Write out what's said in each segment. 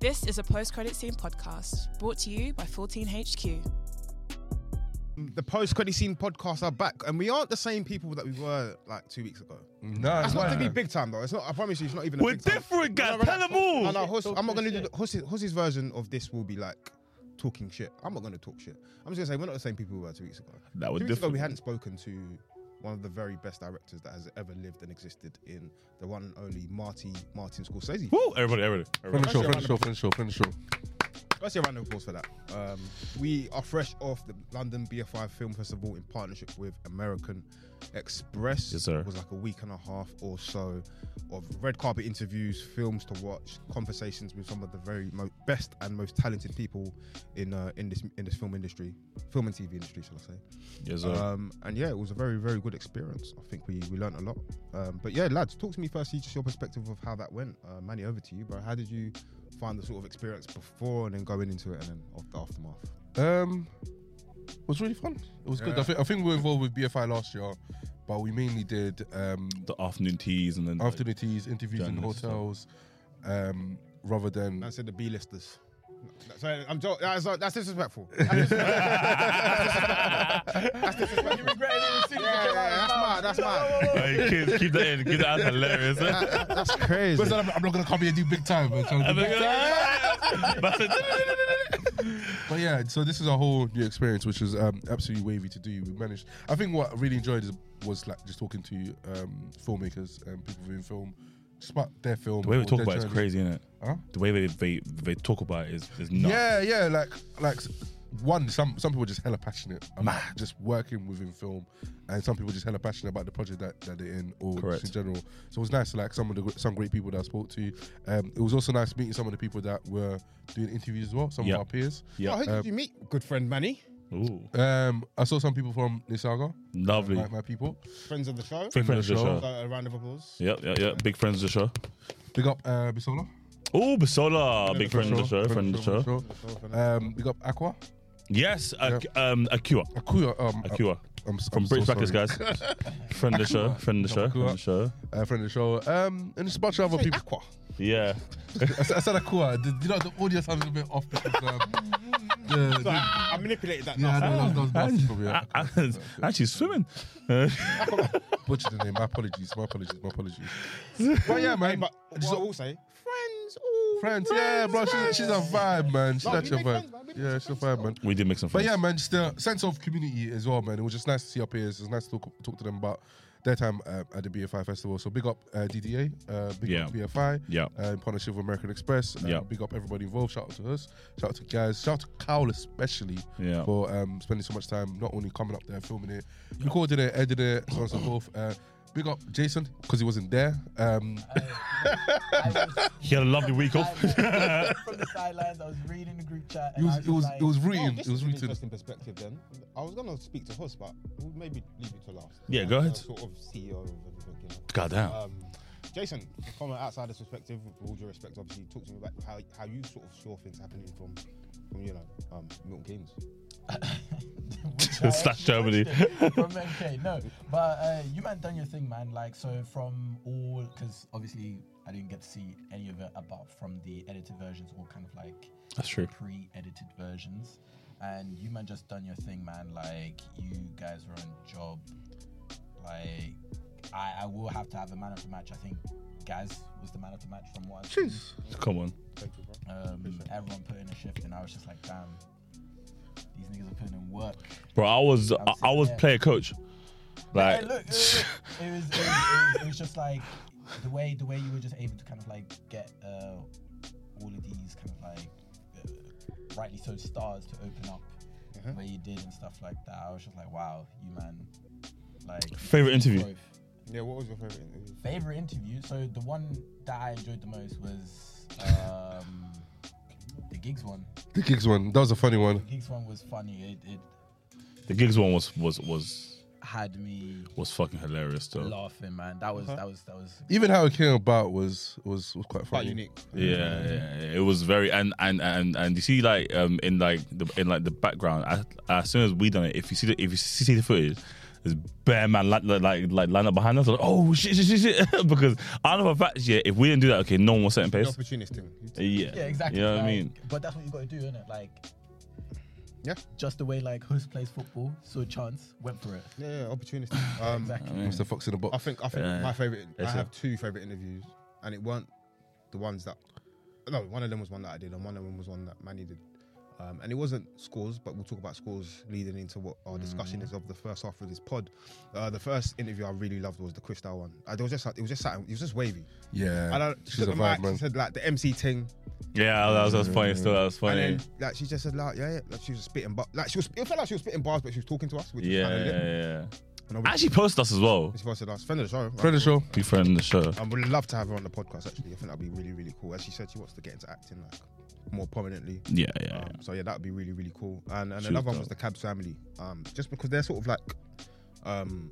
This is a post credit scene podcast brought to you by 14HQ. The post credit scene podcast are back, and we aren't the same people that we were like two weeks ago. No, That's not to be man. big time though. It's not. I promise you, it's not even. A We're big time. different, guys. No, no, Tell them all. No, no, Hus- I'm not going to do shit. the version of this. Will be like talking shit. I'm not going to talk shit. I'm just going to say we're not the same people we were two weeks ago. That was two weeks ago, different. we hadn't spoken to one of the very best directors that has ever lived and existed in the one and only Marty Martin Scorsese. Woo! Everybody, everybody. Friend of the show, friend of the show, friend of the show, friend of the show. Let's see a round of applause for that. Um, we are fresh off the London BFI Film Festival in partnership with American Express. Yes, sir. It was like a week and a half or so of red carpet interviews, films to watch, conversations with some of the very mo- best and most talented people in uh, in this in this film industry, film and TV industry, shall I say? Yes, sir. Um, and yeah, it was a very, very good experience. I think we, we learned a lot. Um, but yeah, lads, talk to me firstly, just your perspective of how that went. Uh, Manny, over to you, bro. How did you find the sort of experience before and then going into it and then off the aftermath? Um, it was really fun. It was good. Yeah. I think I think we were involved with BFI last year, but we mainly did um, the afternoon teas and then afternoon teas, interviews in journalists, hotels, um, rather than I said the B listers. Sorry, I'm jo- that's, that's disrespectful. That's disrespectful. That's disrespectful. Yeah, yeah, that's mad. That's mad. Hey, kids, keep that in. Keep that out hilarious. That- that- that's crazy. Listen, I'm, I'm not gonna come here and do big time, man. So- But yeah, so this is a whole new experience, which was um, absolutely wavy to do. We managed. I think what I really enjoyed is, was like just talking to um, filmmakers and people doing film, just about their film. The way we talk about it is crazy, isn't it? Huh? The way they they, they talk about it is, is nuts. Yeah, yeah, like like one, some some people are just hella passionate about just working within film, and some people just hella passionate about the project that, that they're in or Correct. just in general. So it was nice, to like some of the some great people that I spoke to. Um, it was also nice meeting some of the people that were doing interviews as well, some Yep. of our peers. Yeah. Oh, who did you meet? Good friend Manny, Ooh, Um, I saw some people from Nisaga, lovely. my, my people. friends of the show. Big friends of the show. show. So a round of applause. Yep, yep, yep. Big friends of the show. Big up uh, Bisola. Oh, Basola, big friend of the show. Friend of the show. Um, big up Aqua. Yes, Ak- um, Akua. Akua. Um, Akua. I'm, From I'm British so Backers, guys. Friend of the show. Friend of the show. Friend of the show. Uh, friend of the show. Um, and just a bunch of other people. Aqua. Yeah. I, said- I said Aqua. The, you know, the audio sounds a bit off because um, the, So I, I manipulated that. yeah, now. no, that was, that was nasty from me. I- I- Actually, swimming. Butchered the name. My apologies. My apologies. My apologies. But yeah, Hey, man. but Just- what I will say, friends, ooh, friends, yeah, bro. She's, she's a vibe, man. She's No, we actually a make vibe. friends, man. Yeah, she's a friends vibe, man. we did make some But yeah, man, just a sense of community as well, man. It was just nice to see our peers. It was nice to talk, talk to them about their time uh, at the BFI festival. So big up uh, DDA, uh, big Yeah. up BFI, Yeah. uh, in partnership with American Express. Uh, Yeah. Big up everybody involved. Shout out to us. Shout out to guys. Shout out to Cowell especially Yeah. for um, spending so much time not only coming up there, filming it, recording it, editing it, so on and so forth. Uh, big up Jason because he wasn't there. Um, He had a lovely week off. from the sidelines, I was reading the group chat. it and was it was like, it was Oh, this it was is an interesting perspective then. I was going to speak to Huss, but we'll maybe leave it to last. Yeah, go ahead. Sort of CEO of everything, you know. Goddamn. Um, Jason, from an outsider's perspective, with all due respect, obviously, talk to me about how, how you sort of saw things happening from, from you know, um, Milton Keynes. Which Slash Germany. watched from MK. No, but uh, you man done your thing, man. Like so, from all because obviously I didn't get to see any of it apart from the edited versions, or kind of like That's true. pre-edited versions. And you man just done your thing, man. Like you guys were on job. Like I, I will have to have a man of the match. I think Gaz was the man of the match from what I've seen. Come on. Thank you, bro. Um, everyone put in a shift, and I was just like, damn, these niggas are putting in work. Bro, I was I, I was player coach. Like Hey, look, it was, it, was, it, was, it, was, it was just like the way the way you were just able to kind of like get uh, all of these kind of like uh, rightly so stars to open up Uh-huh. where you did and stuff like that. I was just like, wow, you man, like Favorite interview? growth. Yeah, what was your favorite interview? Favorite interview. So the one that I enjoyed the most was um, the gigs one. The gigs one. That was a funny one. The gigs one was funny. It, it the gigs one was was was had me was fucking hilarious though. laughing, man. That was that was that was Even how it came about was was was quite funny. Quite unique. Yeah, yeah, yeah, it was very and and and and you see like um in like the in like the background as, as soon as we done it, if you see the if you see the footage, there's bare man like like like, like line up behind us. Like, oh shit, shit, shit, shit. because I know for a fact, yeah, if we didn't do that, okay, no one was setting The pace. opportunist thing. Yeah, Yeah, exactly. You know what I mean? But that's what you got to do, isn't it? Like, Yeah. just the way like host plays football, saw a chance, went for it. Yeah, yeah opportunist. Um, Exactly. Mr. Fox in the box. I think I think Yeah. my favorite. I It's a- have two favorite interviews, and it weren't the ones that. No, one of them was one that I did, and one of them was one that Manny did. Um, and it wasn't scores, but we'll talk about scores leading into what our discussion is of the first half of this pod. Uh, the first interview I really loved was the Cristal one. Uh, there was just like, it was just something- it was just wavy. yeah, I don't. She she's took a the mic. man. She said like the MC thing, Yeah, that was, that was funny. Still, that was funny. and then like she just said like yeah, yeah like she was spitting, but like she was. It felt like she was spitting bars, but she was talking to us, which yeah, was kind yeah, of lit. yeah. And obviously, Actually, post us as well. she posted us. Friend of the show. right? Friend of the show. Be friend of the show. I would love to have her on the podcast. Actually, I think that'd be really, really cool. As she said, she wants to get into acting like more prominently. Yeah, yeah, Um, yeah. so yeah, that would be really, really cool. And, and She another was one was the. Cabs family. Um, just because they're sort of like um,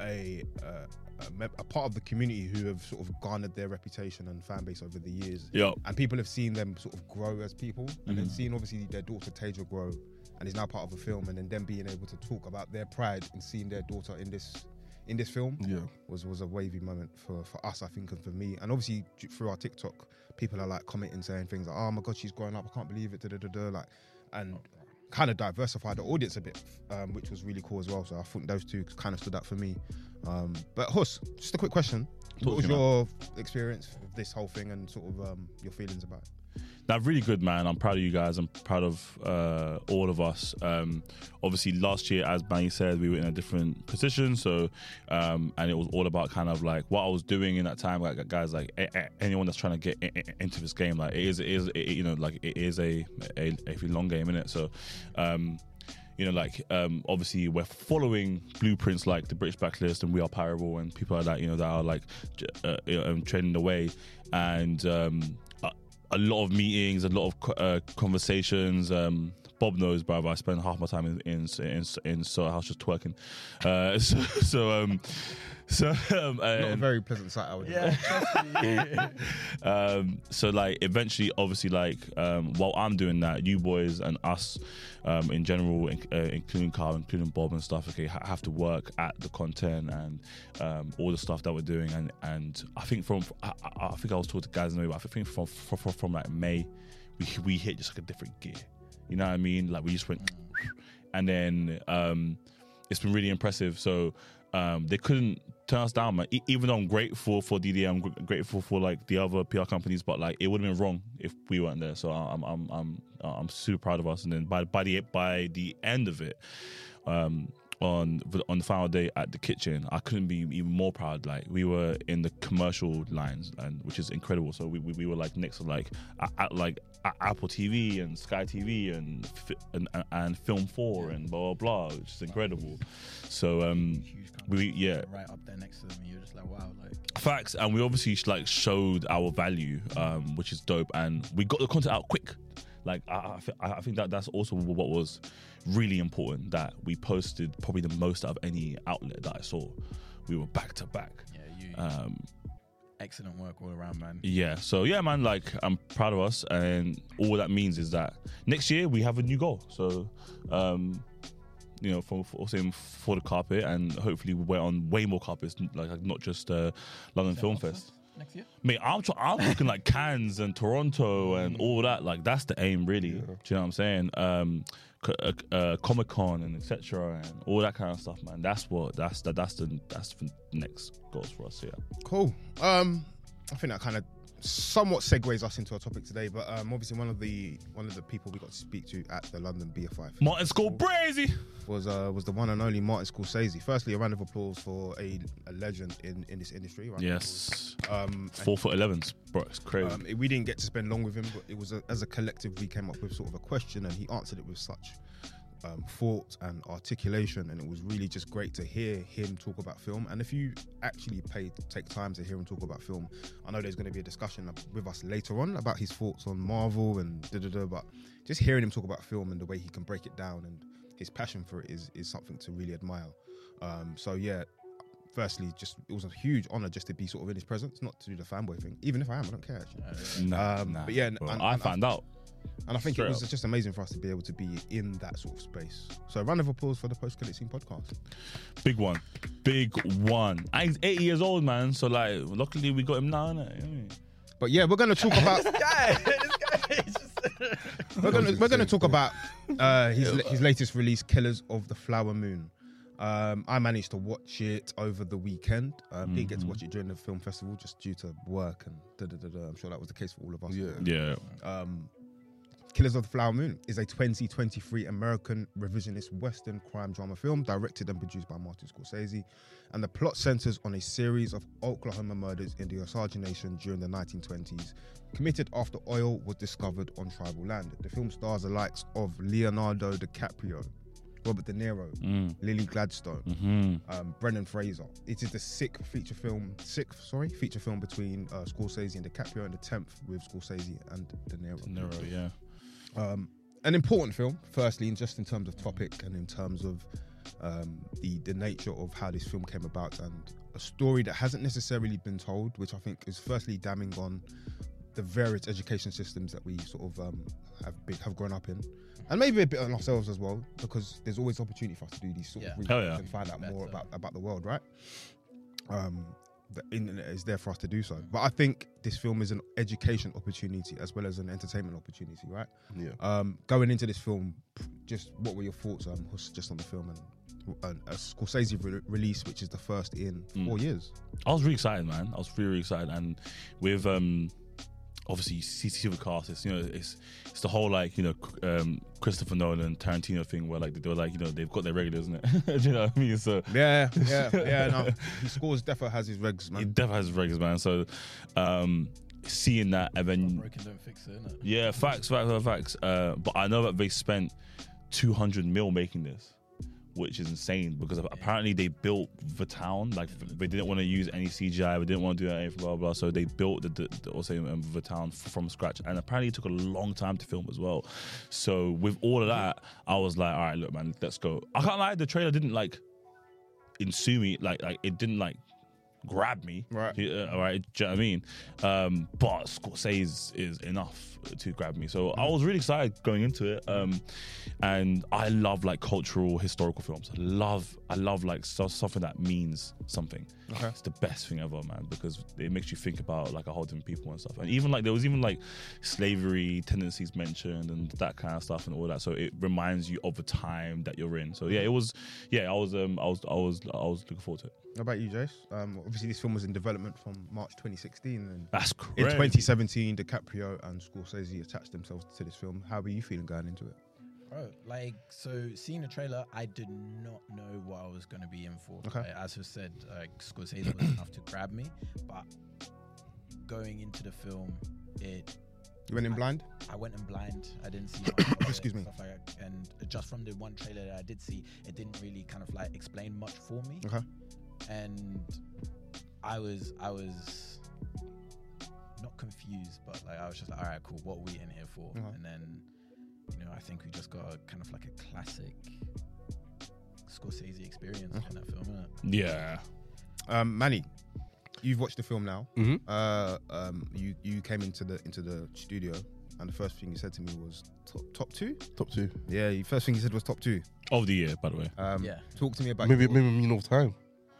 a, uh, a me- a part of the community who have sort of garnered their reputation and fan base over the years. Yo, And people have seen them sort of grow as people, and then Mhm. seen obviously their daughter Taja grow, and is now part of a film, and then them being able to talk about their pride in seeing their daughter in this in this film Yeah, was was a wavy moment for for us, I think, and for me. And obviously through our TikTok, people are like commenting, saying things like, "Oh my god, she's growing up! I can't believe it!" Da, da, da, da, like, and kind of diversify the audience a bit, um, which was really cool as well. So I think those two kind of stood out for me. Um, but Hus, just a quick question: Talk What was your experience of this whole thing and sort of um, your feelings about it? Now, really good, man. I'm proud of you guys. I'm proud of uh, all of us. Um, obviously, last year, as Manny said, we were in a different position. So, um, and it was all about kind of like what I was doing in that time. Like, guys, like anyone that's trying to get into this game, like it is, it is, it, you know, like it is a a, a long game in it. So, um, you know, like um, obviously we're following blueprints like the British Blacklist and We Are Parable and people are like that, you know, that are like uh, you know, trending the way. And um, a, lot of meetings, a lot of uh, conversations. Um, Bob knows, brother. I spend half my time in in in, in Soho House just twerking. Uh, so so um, so um, Not a very pleasant sight, I would. Yeah, um, so like eventually, obviously, like um, while I'm doing that, you boys and us um, in general, in, uh, including Carl, including Bob and stuff, okay, ha- have to work at the content and um, all the stuff that we're doing. And and I think from I, I I think I was talking to guys in the way, but I think from from, from, from like May, we we hit just like a different gear. You know what I mean? Like we just went, and then um, it's been really impressive. So um, they couldn't turn us down, man. E- even though I'm grateful for DDM, I'm gr- grateful for like the other PR companies, but like it would have been wrong if we weren't there. So I'm I'm I'm I'm super proud of us. And then by by the by the end of it, um, on on the final day at the kitchen, I couldn't be even more proud. Like we were in the commercial lines, and which is incredible. So we, we, we were like next to like at, at like Apple TV and Sky TV and and, and Film Four and blah blah blah, which is incredible. So um, we yeah right up there next to them. and You're just like, wow, like facts, and we obviously like showed our value, um, which is dope, and we got the content out quick. Like I, I, I think that that's also what was really important that we posted probably the most out of any outlet that I saw. We were back to back. yeah, you Um, excellent work all around, man. yeah, so yeah, man, like I'm proud of us, and all that means is that next year we have a new goal. So, um, you know, for for, same for the carpet, and hopefully we're on way more carpets, like, like not just uh, London Film Fest. next year. Mate, I'm tr- I'm looking like Cannes and Toronto and all that. Like that's the aim, really. Do you know what I'm saying? Um, c- uh, uh, Comic Con and etc. and all that kind of stuff, man. That's what that's that that's the that's the next goals for us. Yeah. Cool. Um, I think that kind of somewhat segues us into our topic today. But um, obviously one of the one of the people we got to speak to at the London BFI Martin Scorsese. was uh, was the one and only Martin Scorsese. Firstly, a round of applause for a, a legend in, in this industry. Of Yes. Um, Four foot elevens, bro. It's crazy. um, we didn't get to spend long with him, but it was a, as a collective we came up with sort of a question, and he answered it with such um, thought and articulation, and it was really just great to hear him talk about film. And if you actually pay take time to hear him talk about film, I know there's going to be a discussion with us later on about his thoughts on Marvel and da da da. But just hearing him talk about film and the way he can break it down and his passion for it is is something to really admire. Um, so yeah. Firstly, just it was a huge honor just to be sort of in his presence, not to do the fanboy thing. Even if I am, I don't care. Actually. nah, um, nah, but yeah, bro. and- I found out. And I think Straight it was up. just amazing for us to be able to be in that sort of space. So, a round of applause for the post credit scene podcast. Big one, big one. And he's 80 years old, man. So like, luckily we got him now. Innit? You know what I mean? But yeah, we're gonna talk about guy, this guy is just. we're gonna we're gonna talk about uh, his his latest release, Killers of the Flower Moon. Um, I managed to watch it over the weekend. Um, Didn't get to watch it during the film festival just due to work and da da da da. I'm sure that was the case for all of us. Yeah. Yeah. Um, Killers of the Flower Moon is a 2023 American revisionist Western crime drama film directed and produced by Martin Scorsese. And the plot centers on a series of Oklahoma murders in the Osage Nation during the 1920s, committed after oil was discovered on tribal land. The film stars the likes of Leonardo DiCaprio, Robert De Niro, Mm. Lily Gladstone, hmm um, Brendan Fraser. It is the sixth feature film, sixth sorry, feature film between uh, Scorsese and DiCaprio, and the tenth with Scorsese and De Niro. Nero, yeah. Um, an important film, firstly, in just in terms of topic and in terms of um, the the nature of how this film came about, and a story that hasn't necessarily been told, which I think is firstly damning on the various education systems that we sort of um, have been, have grown up in, and maybe a bit on ourselves as well, because there's always opportunity for us to do these sort Yeah. of Hell research yeah. and find out more about about the world, right? Um, the internet is there for us to do so, but I think this film is an education opportunity as well as an entertainment opportunity, right? Yeah. Um, going into this film, just what were your thoughts um, just on the film and, and a Scorsese re- release, which is the first in Mm. four years? I was really excited, man. I was really, really excited, and with um, obviously you CCTV cast, it's you know, it's it's the whole like you know um, Christopher Nolan Tarantino thing where like they were like you know they've got their regulars, isn't it? Do you know what I mean? So Yeah, yeah, yeah. No, he scores. Defo has his regs, he man. definitely has regulars, man. So um, seeing that and then Broken don't fix it, innit? yeah, facts, facts, facts, facts. Uh, but I know that they spent 200 mil making this, which is insane because apparently they built the town. Like they didn't want to use any CGI, they didn't want to do anything, blah blah. blah. So they built the, the, the also um, the town f- from scratch, and apparently it took a long time to film as well. So with all of that, I was like, all right, look, man, let's go. I can't lie, the trailer didn't like ensue me, like like it didn't like grab me. Right. All right. Do you know what I mean? Um, but Scorsese is, is enough to grab me. So I was really excited going into it. Um, and I love like cultural historical films. I love, I love like so, something that means something. Okay. It's the best thing ever, man, because it makes you think about like a whole different people and stuff. And even like there was even like slavery tendencies mentioned and that kind of stuff and all that. So it reminds you of the time that you're in. So yeah, it was. Yeah, I was. Um, I was. I was. I was looking forward to it. How about you, Jace? Um, obviously, this film was in development from March 2016, and That's in crazy. 2017, DiCaprio and Scorsese attached themselves to this film. How were you feeling going into it? Bro, like, so seeing the trailer, I did not know what I was going to be in for. Okay. Like, as I said, like, Scorsese was enough to grab me, but going into the film, it You went in I- blind. I went in blind. I didn't see it, Excuse me. Stuff like. And just from the one trailer that I did see, it didn't really kind of like explain much for me. Okay. And I was, I was not confused, but like I was just like, all right, cool. What are we in here for? Uh-huh. And then, you know, I think we just got a kind of like a classic Scorsese experience Uh-huh. in that film. Innit? Yeah. Um, Manny, you've watched the film now. Mhm. Uh, um, you you came into the into the studio, and the first thing you said to me was top, top two. Top two. Yeah, the first thing you said was top two. Of the year, by the way. Um, Yeah. Talk to me about Maybe your- maybe mean all time.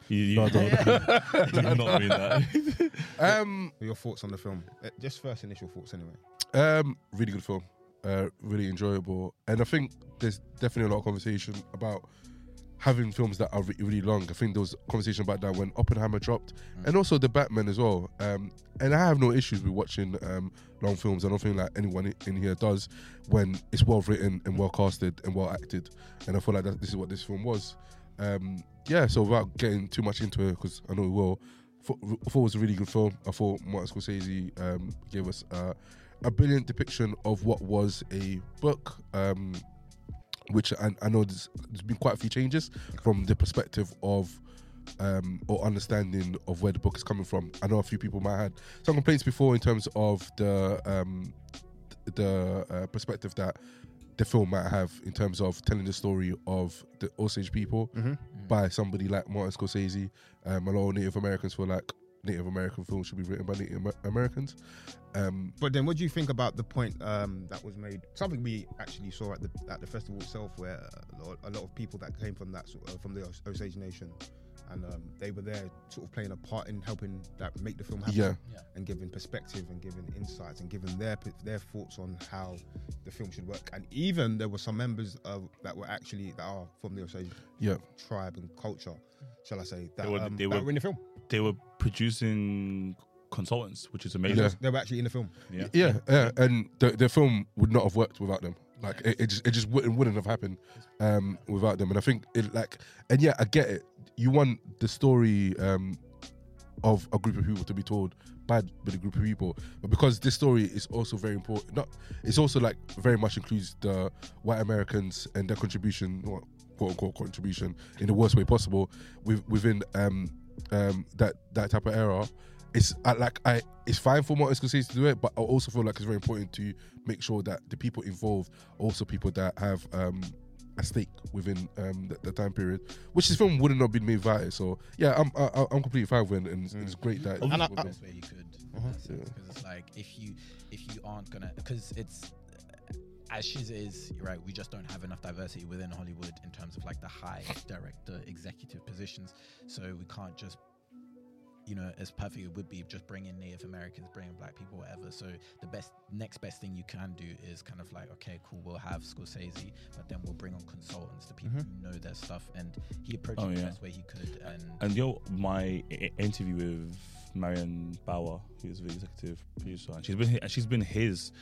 You, you, No, I don't. you did not mean that. Um, your thoughts on the film. Uh, just first initial thoughts, anyway. Um, really good film. Uh, really enjoyable, and I think there's definitely a lot of conversation about having films that are re- really long. I think there was conversation about that when Oppenheimer dropped, and also the Batman as well. Um, and I have no issues with watching um, long films. I don't think like anyone i- in here does when it's well written and well casted and well acted. And I feel like that, this is what this film was. Um, yeah, so without getting too much into it, because I know we will. I thought it was a really good film. I thought Martin Scorsese um, gave us uh, a brilliant depiction of what was a book, um, which I, I know there's, there's been quite a few changes from the perspective of um, or understanding of where the book is coming from. I know a few people might have had some complaints before in terms of the um, the uh, perspective that the film might have in terms of telling the story of the Osage people Mhm. by somebody like Martin Scorsese. Um, a lot of Native Americans feel like Native American films should be written by Native Americans. Um, But then, what do you think about the point um, that was made? Something we actually saw at the at the festival itself, where a lot, a lot of people that came from that sort of, from the Osage Nation, and um, they were there, sort of playing a part in helping that make the film happen, Yeah. Yeah. and giving perspective and giving insights and giving their their thoughts on how the film should work. And even there were some members of that were actually that are from the Osage yeah, tribe and culture, shall I say, that, They were- um, they that were- were in the film. They were producing consultants, which is amazing. Yeah. They were actually in the film. Yeah. yeah, yeah, and the the film would not have worked without them. Like it, it just it just wouldn't wouldn't have happened um, without them. And I think it like and yeah, I get it. You want the story um, of a group of people to be told by with a group of people, but because this story is also very important, not it's also like very much includes the white Americans and their contribution, quote unquote contribution, in the worst way possible with, within um, um, that that type of era. It's I, like I, it's fine for Martin Scorsese to do it, but I also feel like it's very important to make sure that the people involved, also people that have um, a stake within um, the, the time period, which this film wouldn't have been made via. So yeah, I'm I, I'm completely fine with it, and it's, it's great that. And I- it's- I- best you could. Uh-huh. Because it's like if you if you aren't gonna because it's as Shiz is you're right. We just don't have enough diversity within Hollywood in terms of like the high director executive positions. So we can't just you know, as perfect it would be just bringing Native Americans, bringing black people, whatever. So the best, next best thing you can do is kind of like, okay, cool, we'll have Scorsese, but then we'll bring on consultants, the people Mhm. who know their stuff, and he approached Oh, it the yeah. best way he could. And, And yo, my i- interview with Marianne Bower, who's the executive producer, and she's been she's been his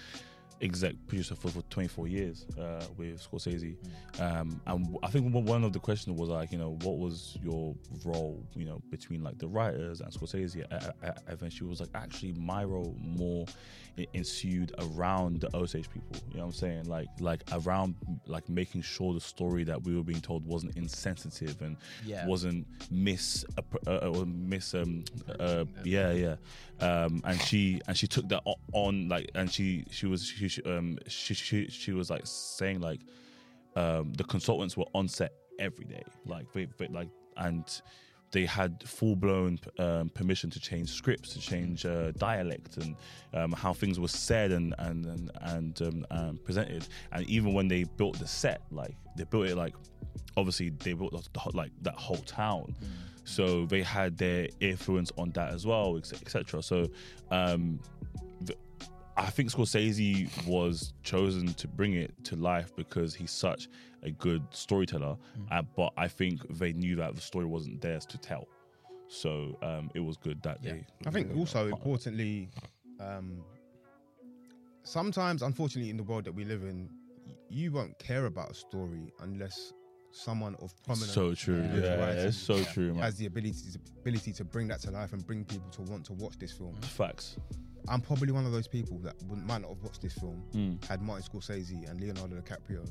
exec producer for, for 24 years uh, with Scorsese. Um, and I think one- of the questions was like, you know, what was your role, you know, between like the writers and Scorsese? And she was like, actually, my role more ensued around the Osage people. You know what I'm saying? Like, like around like making sure the story that we were being told wasn't insensitive and yeah, wasn't miss uh, uh, or miss um uh, yeah yeah um and she and she took that on like and she she was she, she um she, she she was like saying like um the consultants were on set every day like they, they like and they had full blown um, permission to change scripts, to change uh, dialect, and um, how things were said and and and, and um, um, presented. And even when they built the set, like they built it like obviously they built the, like that whole town, so they had their influence on that as well, etc. So um, I think Scorsese was chosen to bring it to life because he's such a good storyteller. Uh, but I think they knew that the story wasn't theirs to tell. So um, it was good that Yeah. they. I think also part of it. importantly, um, sometimes unfortunately in the world that we live in, you won't care about a story unless someone of prominence So true. Yeah. Yeah, Yeah, it's so true, man. has the ability to, ability to bring that to life and bring people to want to watch this film. Facts. I'm probably one of those people that wouldn't might not have watched this film Mm. had Martin Scorsese and Leonardo DiCaprio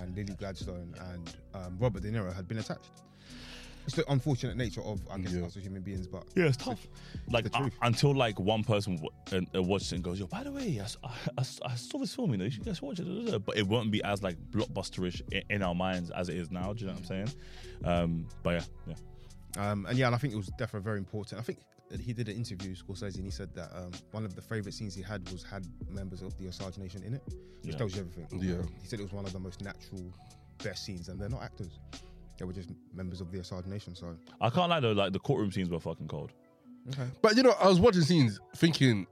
and Lily Gladstone and um, Robert De Niro had been attached. It's the unfortunate nature of I guess Yeah. us as human beings, but Yeah, it's tough. Like the uh, until like one person w- uh, uh, watches it and goes, "Yo, by the way, I saw this film. You know, you should guys watch it." da, da, da." But it won't be as like blockbusterish in, in our minds as it is now. Do you know what I'm saying? Um, but yeah, yeah. Um, and yeah, and I think it was definitely very important. I think that he did an interview, Scorsese, and he said that um, one of the favorite scenes he had was had members of the Osage Nation in it, which Yeah. tells you everything. Yeah. He said it was one of the most natural, best scenes, and they're not actors; they were just members of the Osage Nation. So, I can't lie though. Like the courtroom scenes were fucking cold. okay, But you know, I was watching scenes thinking,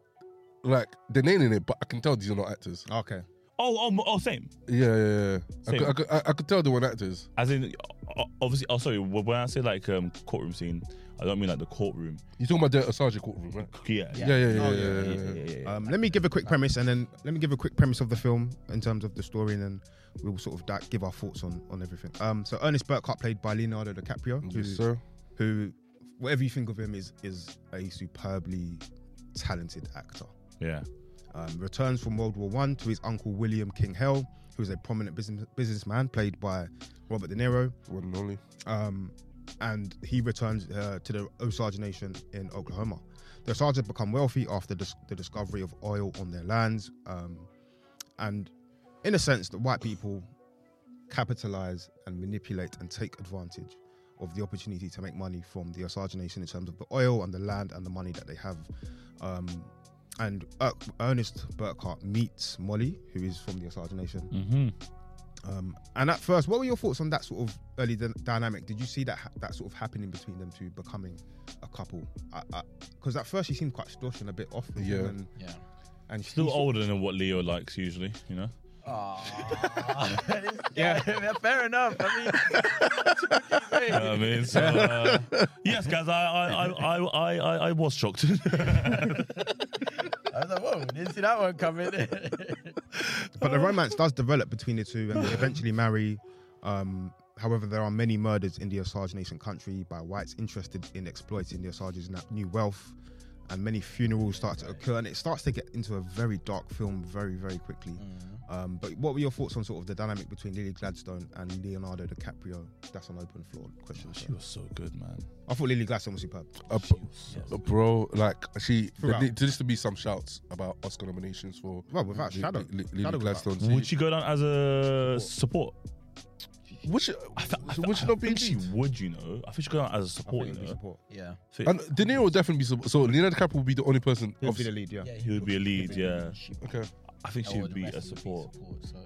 like they're nailing it, but I can tell these are not actors. okay, Oh, oh, oh, same. Yeah, yeah, yeah. I Same. could, I, could, I, I could tell they weren't actors. As in, o- obviously. Oh, sorry. When I say like um, courtroom scene, I don't mean like the courtroom. You're talking about the Osage courtroom, right? Yeah, Yeah, yeah, yeah, yeah. Oh, yeah, yeah, yeah, yeah, yeah. yeah, yeah. Um, let me give a quick premise, and then let me give a quick premise of the film in terms of the story, and then we will sort of di- give our thoughts on on everything. Um, so Ernest Burkhart, played by Leonardo DiCaprio, who, Yes, sir. who, whatever you think of him, is is a superbly talented actor. yeah. Um, returns from World War One to his uncle William King Hale, who is a prominent business, businessman played by Robert De Niro. One and only. Um, and he returns uh, to the Osage Nation in Oklahoma. The Osage have become wealthy after dis- the discovery of oil on their lands. Um, and in a sense, the white people capitalize and manipulate and take advantage of the opportunity to make money from the Osage Nation in terms of the oil and the land and the money that they have. Um, and Er- Ernest Burkhart meets Molly, who is from the Osage Nation. Mm-hmm. Um, and at first, what were your thoughts on that sort of early dy- dynamic? Did you see that ha- that sort of happening between them two, becoming a couple? Because at first she seemed quite stush and a bit off. with him Yeah. and, Yeah. and Still older than what Leo likes usually, you know. yeah, fair enough. I mean, You know what I mean, so uh, yes, guys, I I I I I, I, I was shocked. I was like, whoa, didn't see that one coming. But the romance does develop between the two, and they eventually marry. Um, however, there are many murders in the Osage Nation country by whites interested in exploiting the Osage's new wealth, and many funerals start to occur, and it starts to get into a very dark film very, very quickly. Mm. Um, but what were your thoughts on sort of the dynamic between Lily Gladstone and Leonardo DiCaprio? That's an open floor question. she sir. was so good, man. I thought Lily Gladstone was superb. Uh, uh, bro, like she, there Throughout. there needs to be some shouts about Oscar nominations for Well, without Li- shadow. Li- Li- Shadow Lily without- Gladstone. Would she go down as a support? Which, I, th- I, th- would I not be think she would, you know. I think she'd go down as a I support. think You know? support. yeah. So And De Niro would definitely be sup- so. Leonardo DiCaprio would be the only person. He'll be the lead, yeah. He would be a lead, yeah. Okay. I think she would be rest a would support. so.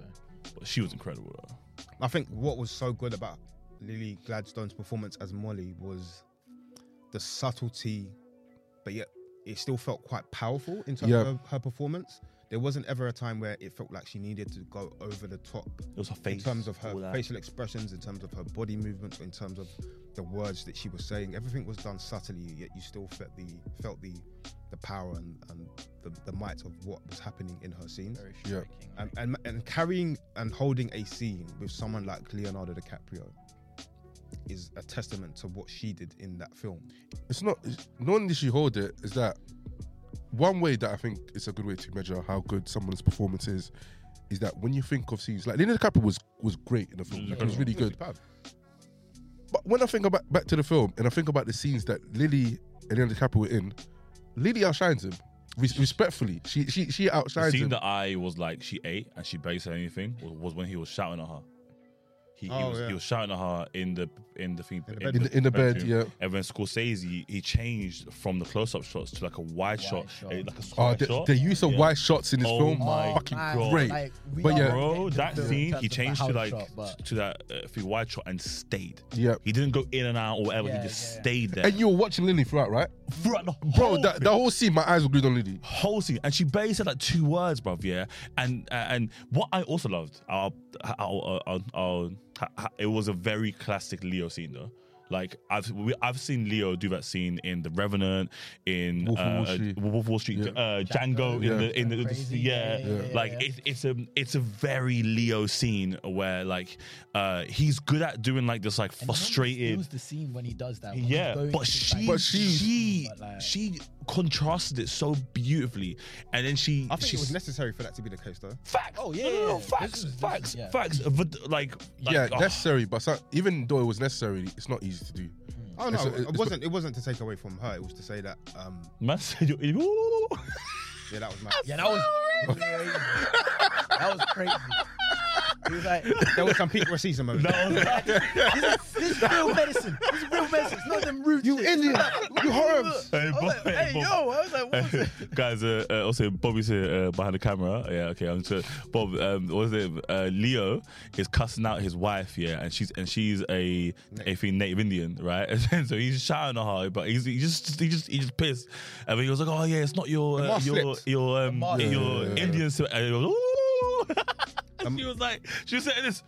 But she was incredible. Though. I think what was so good about Lily Gladstone's performance as Molly was the subtlety, but yet it still felt quite powerful in terms Yeah. of her performance. There wasn't ever a time where it felt like she needed to go over the top It was her face. in terms of her facial expressions, in terms of her body movements, in terms of the words that she was saying. Everything was done subtly, yet you still felt the felt the the power and, and the, the might of what was happening in her scenes. Very Yeah. And, and and carrying and holding a scene with someone like Leonardo DiCaprio is a testament to what she did in that film. It's not. It's, not only did she hold it, is that one way that I think is a good way to measure how good someone's performance is, is that when you think of scenes like Leonardo DiCaprio was was great in the film. Like, it was really good. But when I think about back to the film and I think about the scenes that Lily and Leonardo DiCaprio were in, Lily outshines him. Res- respectfully, she she she outshines him. The scene him. that I was like, she ate and she barely said anything was when he was shouting at her. He, he, Oh, was, yeah. he was shouting at her in the in the thing In the in the, in the bed, bedroom. yeah. And when Scorsese, he changed from the close-up shots to like a wide, shot, shot. eh, like a Oh, square the, shot. the use of Yeah. wide shots in this Oh film, my fucking man, great. like, But yeah. Bro, that the film in scene, he changed to like shot, but- to that uh, for wide shot and stayed. yeah. He didn't go in and out or whatever. Yeah, he just yeah, yeah. stayed there. And you were watching Lily throughout, right? Throughout the Bro, whole that, the whole scene, my eyes were glued on Lily. whole scene, and she barely said like two words, bro. Yeah, and uh, and what I also loved, I'll, I'll, I'll, I'll, I'll, it was a very classic Leo scene though. Like I've we, I've seen Leo do that scene in The Revenant, in Wolf of uh, Wall Street. Wolf Wall Street, Yeah. uh, Django, Yeah. in the in the Crazy, yeah, yeah, yeah, yeah, like yeah. It's, it's a it's a very Leo scene where like uh he's good at doing like this like And it almost frustrated the scene when he does that. yeah, but to, she, But she- she, like- she contrasted it so beautifully, and then she, I think it was necessary for that to be the case, though. facts. Oh, No, yeah, no, no, yeah. facts, This is- this facts, yeah. facts. But like, like yeah, oh, necessary, but so, even though it was necessary, it's not easy to do. Oh no, It's a- it wasn't. It wasn't to take away from her. It was to say that. Um, man said, you- you- yeah, that was my. Yeah, that was that was crazy. He was like, There was some peak receipts moments. that was this is real medicine. This is real medicine. It's not them roots. You. Indian, you herbs. Hey, I was Bob- like, hey, Bob- yo. I was like, what was it? Guys, uh, uh, also Bobby's here uh, behind the camera. Yeah, okay. I'm just Bob. Um, what was it? Uh, Leo is cussing out his wife. Yeah, and she's and she's a a thing native Indian, right? And so he's shouting at her, but he's he just he just he just pissed. And then he was like, "Oh yeah, it's not your uh, mask your slipped. your um, mask your slipped. Indian." si- And he was, she was like, she was saying this.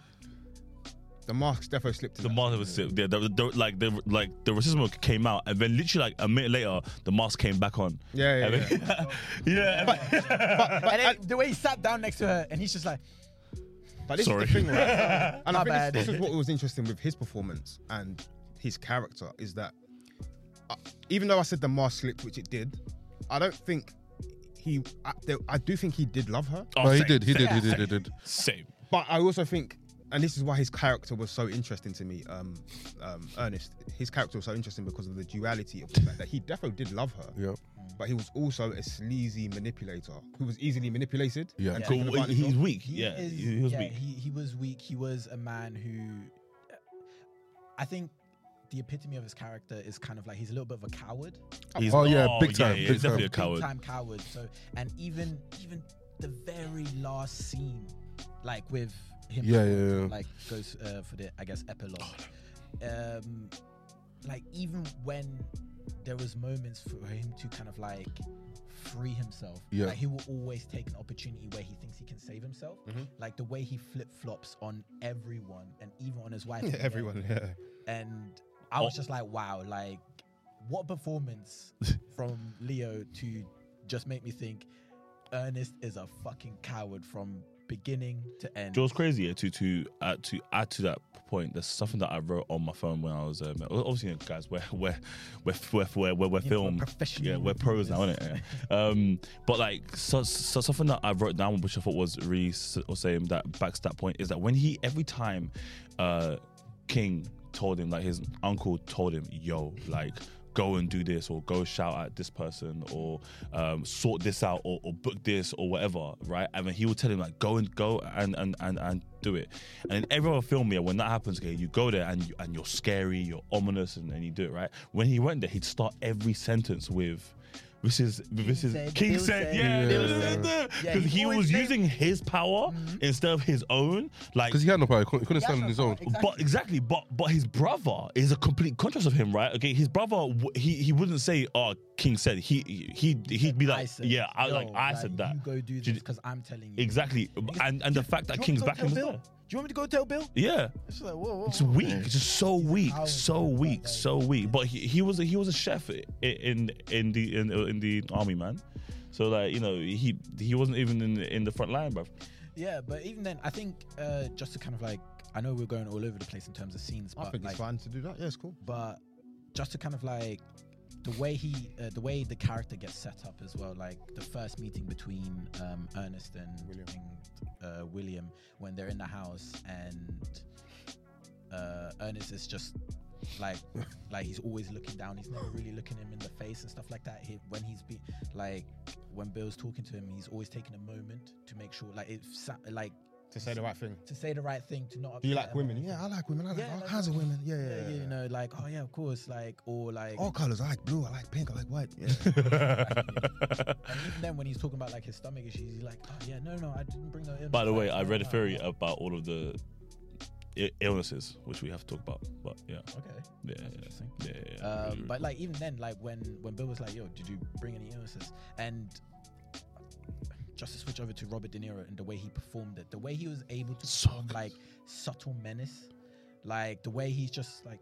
The mask definitely slipped. in The that. mask was the, the, the, like the like the racism came out, and then literally like a minute later, the mask came back on. Yeah, yeah, And yeah. then- yeah. And then the way he sat down next to her, and he's just like, But this Sorry. is the thing, right? And My I think bad. this, this is what was interesting with his performance and his character is that uh, even though I said the mask slipped, which it did, I don't think he. I, I do think he did love her, Oh, no, he same, did, he did, he did, he did. Same. but I also think. And this is why his character was so interesting to me, um, um, Ernest. His character was so interesting because of the duality of the fact that he definitely did love her, Yeah, but he was also a sleazy manipulator who was easily manipulated. Yeah. and Yeah. Cool. advantage He's of. weak. he yeah, is, he, he was yeah, weak. He, he was weak. He was a man who, I think, the epitome of his character is kind of like he's a little bit of a coward, He's- Oh, yeah, big time, Yeah, big he's definitely a coward. big time coward. So and even even the very last scene, like with him, Yeah, yeah, yeah. like goes uh, for the I guess epilogue. Um, like even when there was moments for him to kind of like free himself. Yeah. Like he will always take an opportunity where he thinks he can save himself. Mhm. Like the way he flip flops on everyone and even on his wife. Yeah, at the end. everyone. Yeah. And I was Oh. just like, wow, like what performance from Leo to just make me think Ernest is a fucking coward from beginning to end. It was crazy yeah, to to add to add to that point. There's something that I wrote on my phone when I was um, obviously you know, guys we're we're we're we're we're, we're, we're film professional yeah we're pros now isn't it yeah. um but like so, so something that I wrote down which I thought was really s- or saying that backs that point is that when he every time uh King told him like his uncle told him yo like go and do this or go shout at this person or um, sort this out or, or book this or whatever right? And then he would tell him like go and go and and and, and do it. And in every other film yeah when that happens okay you go there and you, and you're scary you're ominous and, and you do it right? When he went there he'd start every sentence with this is this is said, King Bill said, said, yeah, because said. Yeah, he he was named- using his power mm-hmm. instead of his own. Like Because he had no power. He couldn't, he couldn't Yeah, stand no on his power, own. exactly. but exactly, but but his brother is a complete contrast of him, right? Okay, his brother he he wouldn't say, "Oh, King said." He he he'd be I like, said, "Yeah, I yo, like I said that." You go do this because I'm telling you. Exactly, and and the fact that Do you want King's me back tell was Bill? there. Do you want me to go tell Bill? Yeah, It's like, whoa, whoa, it's whoa. weak. It's just so weak, so weak, so weak. But he, he was a, he was a chef i- in in the in, in the army, man. So like you know he he wasn't even in the, in the front line, bro. Yeah, but even then, I think uh, just to kind of like, I know we're going all over the place in terms of scenes, I but think like, it's fine to do that. Yeah, it's cool. but just to kind of like the way he uh, the way the character gets set up as well like the first meeting between um, ernest and William. uh, william when they're in the house and uh, ernest is just like like he's always looking down he's never really looking him in the face and stuff like that he, when he's be like when bill's talking to him he's always taking a moment to make sure like it like To say the right thing. to say the right thing to not Do you like women? Yeah, I like women. I like Yeah, all like- kinds of women. Yeah, yeah, yeah, yeah. you know like oh yeah of course like or like All colors. I like blue. I like pink. I like white. Yeah. And even then, when he's talking about like his stomach issues, he's like, "Oh yeah, no, no, I didn't bring no illness." By the way, I read a theory no." about all of the illnesses, which we have to talk about. But yeah, Okay, yeah, that's yeah, interesting. yeah. yeah, yeah. Um, Really, but like even then, like when when Bill was like, "Yo, did you bring any illnesses?" and just to switch over to Robert De Niro and the way he performed it, the way he was able to So perform like subtle menace, like the way he's just like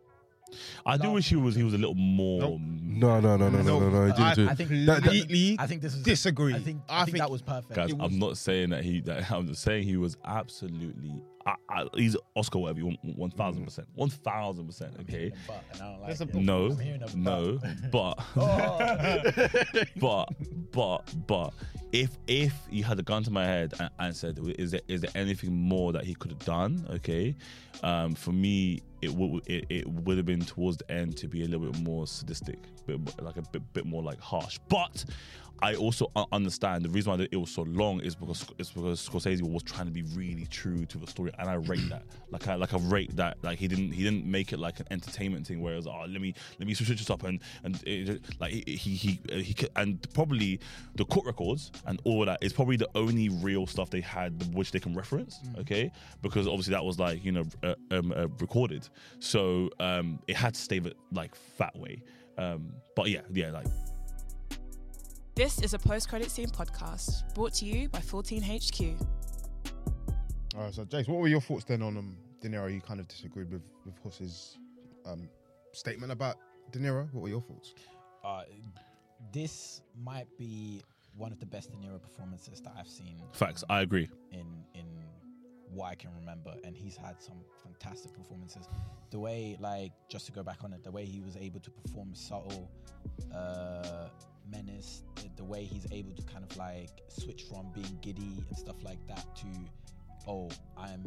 I do wish he was he was a little more. Nope. No, no, no, no, no, No, no, no. He I, didn't do I think That- that- Completely I think this is disagree. I think I I think, think- that was perfect. Guys, was- I'm not saying that he. That I'm just saying he was absolutely. I, I, he's Oscar whatever. you want, One thousand percent. One thousand percent. Okay. hearing a butt, and I don't like There's a it. book. No, I'm hearing a no, but Oh. but but but if if you had a gun to my head and, and said is there is there anything more that he could have done okay um for me it would it, it would have been towards the end to be a little bit more sadistic bit like a bit, bit more like harsh but I also understand the reason why it was so long is because it's because Scorsese was trying to be really true to the story, and I rate that. Like I like I rate that. Like he didn't he didn't make it like an entertainment thing where it was oh let me let me switch this up and and it, like he he he, and probably the court records and all that is probably the only real stuff they had which they can reference. Okay, because obviously that was like you know uh, um, uh, recorded, so um it had to stay that like that way. Um, but yeah, yeah, like This is a post credit scene podcast brought to you by 14HQ. All right, so Jace, what were your thoughts then on um, De Niro? You kind of disagreed with with Huss's um, statement about De Niro. What were your thoughts? uh, this might be one of the best De Niro performances that I've seen facts. I agree. in in what I can remember, and he's had some fantastic performances. The way, like, just to go back on it, the way he was able to perform subtle uh, menace, the, the way he's able to kind of like switch from being giddy and stuff like that to, oh, I'm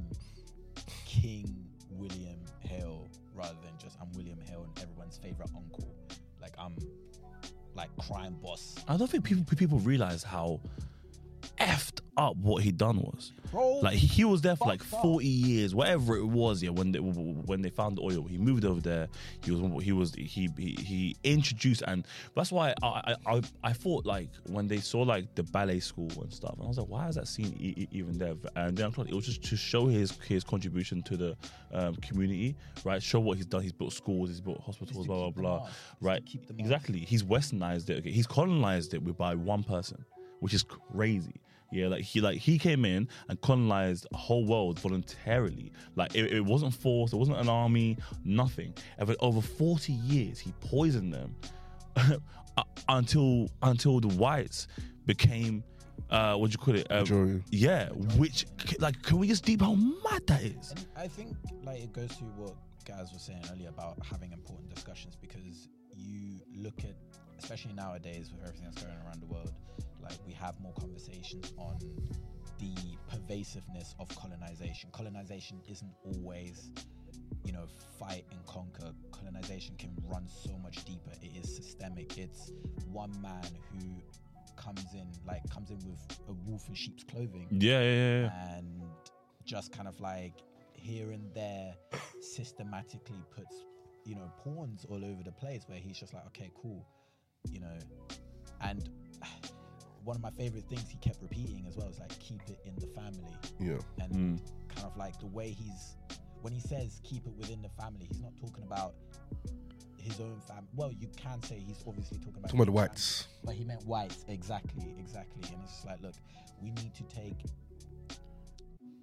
King William Hale rather than just I'm William Hale and everyone's favorite uncle. Like I'm like crime boss. I don't think people people realize how up what he done was. Bro, Like he, was there for like fucked up. 40 years, whatever it was. Yeah, when they when they found the oil, he moved over there. He was he was he he, he introduced, and that's why I, I I I thought like when they saw like the ballet school and stuff, and I was like, why is that scene e- even there? And then I thought it was just to show his his contribution to the um, community, right? Show what he's done. He's built schools, he's built hospitals, blah blah blah. up. It's to Right? keep. Exactly. He's westernized it. Okay, he's colonized it with by one person, which is crazy. Yeah, like he like he came in and colonized a whole world voluntarily. Like it, it wasn't forced. It wasn't an army. Nothing. Over over forty years, he poisoned them uh, until until the whites became uh what do you call it? Uh, yeah, which like can we just deep how mad that is? And I think like it goes to what guys were saying earlier about having important discussions because you look at especially nowadays with everything that's going around the world, like we have more conversations on the pervasiveness of colonization. Colonization isn't always you know, fight and conquer. Colonization can run so much deeper. It is systemic. It's one man who comes in, like, comes in with a wolf in sheep's clothing Yeah, yeah, yeah. yeah. and just kind of like here and there systematically puts you know pawns all over the place where he's just like okay cool you know and one of my favorite things he kept repeating as well is like keep it in the family Yeah. and Mm. kind of like the way he's when he says keep it within the family he's not talking about his own family well you can say he's obviously talking about Talking about the his family, whites. but he meant whites exactly exactly and it's just like look we need to take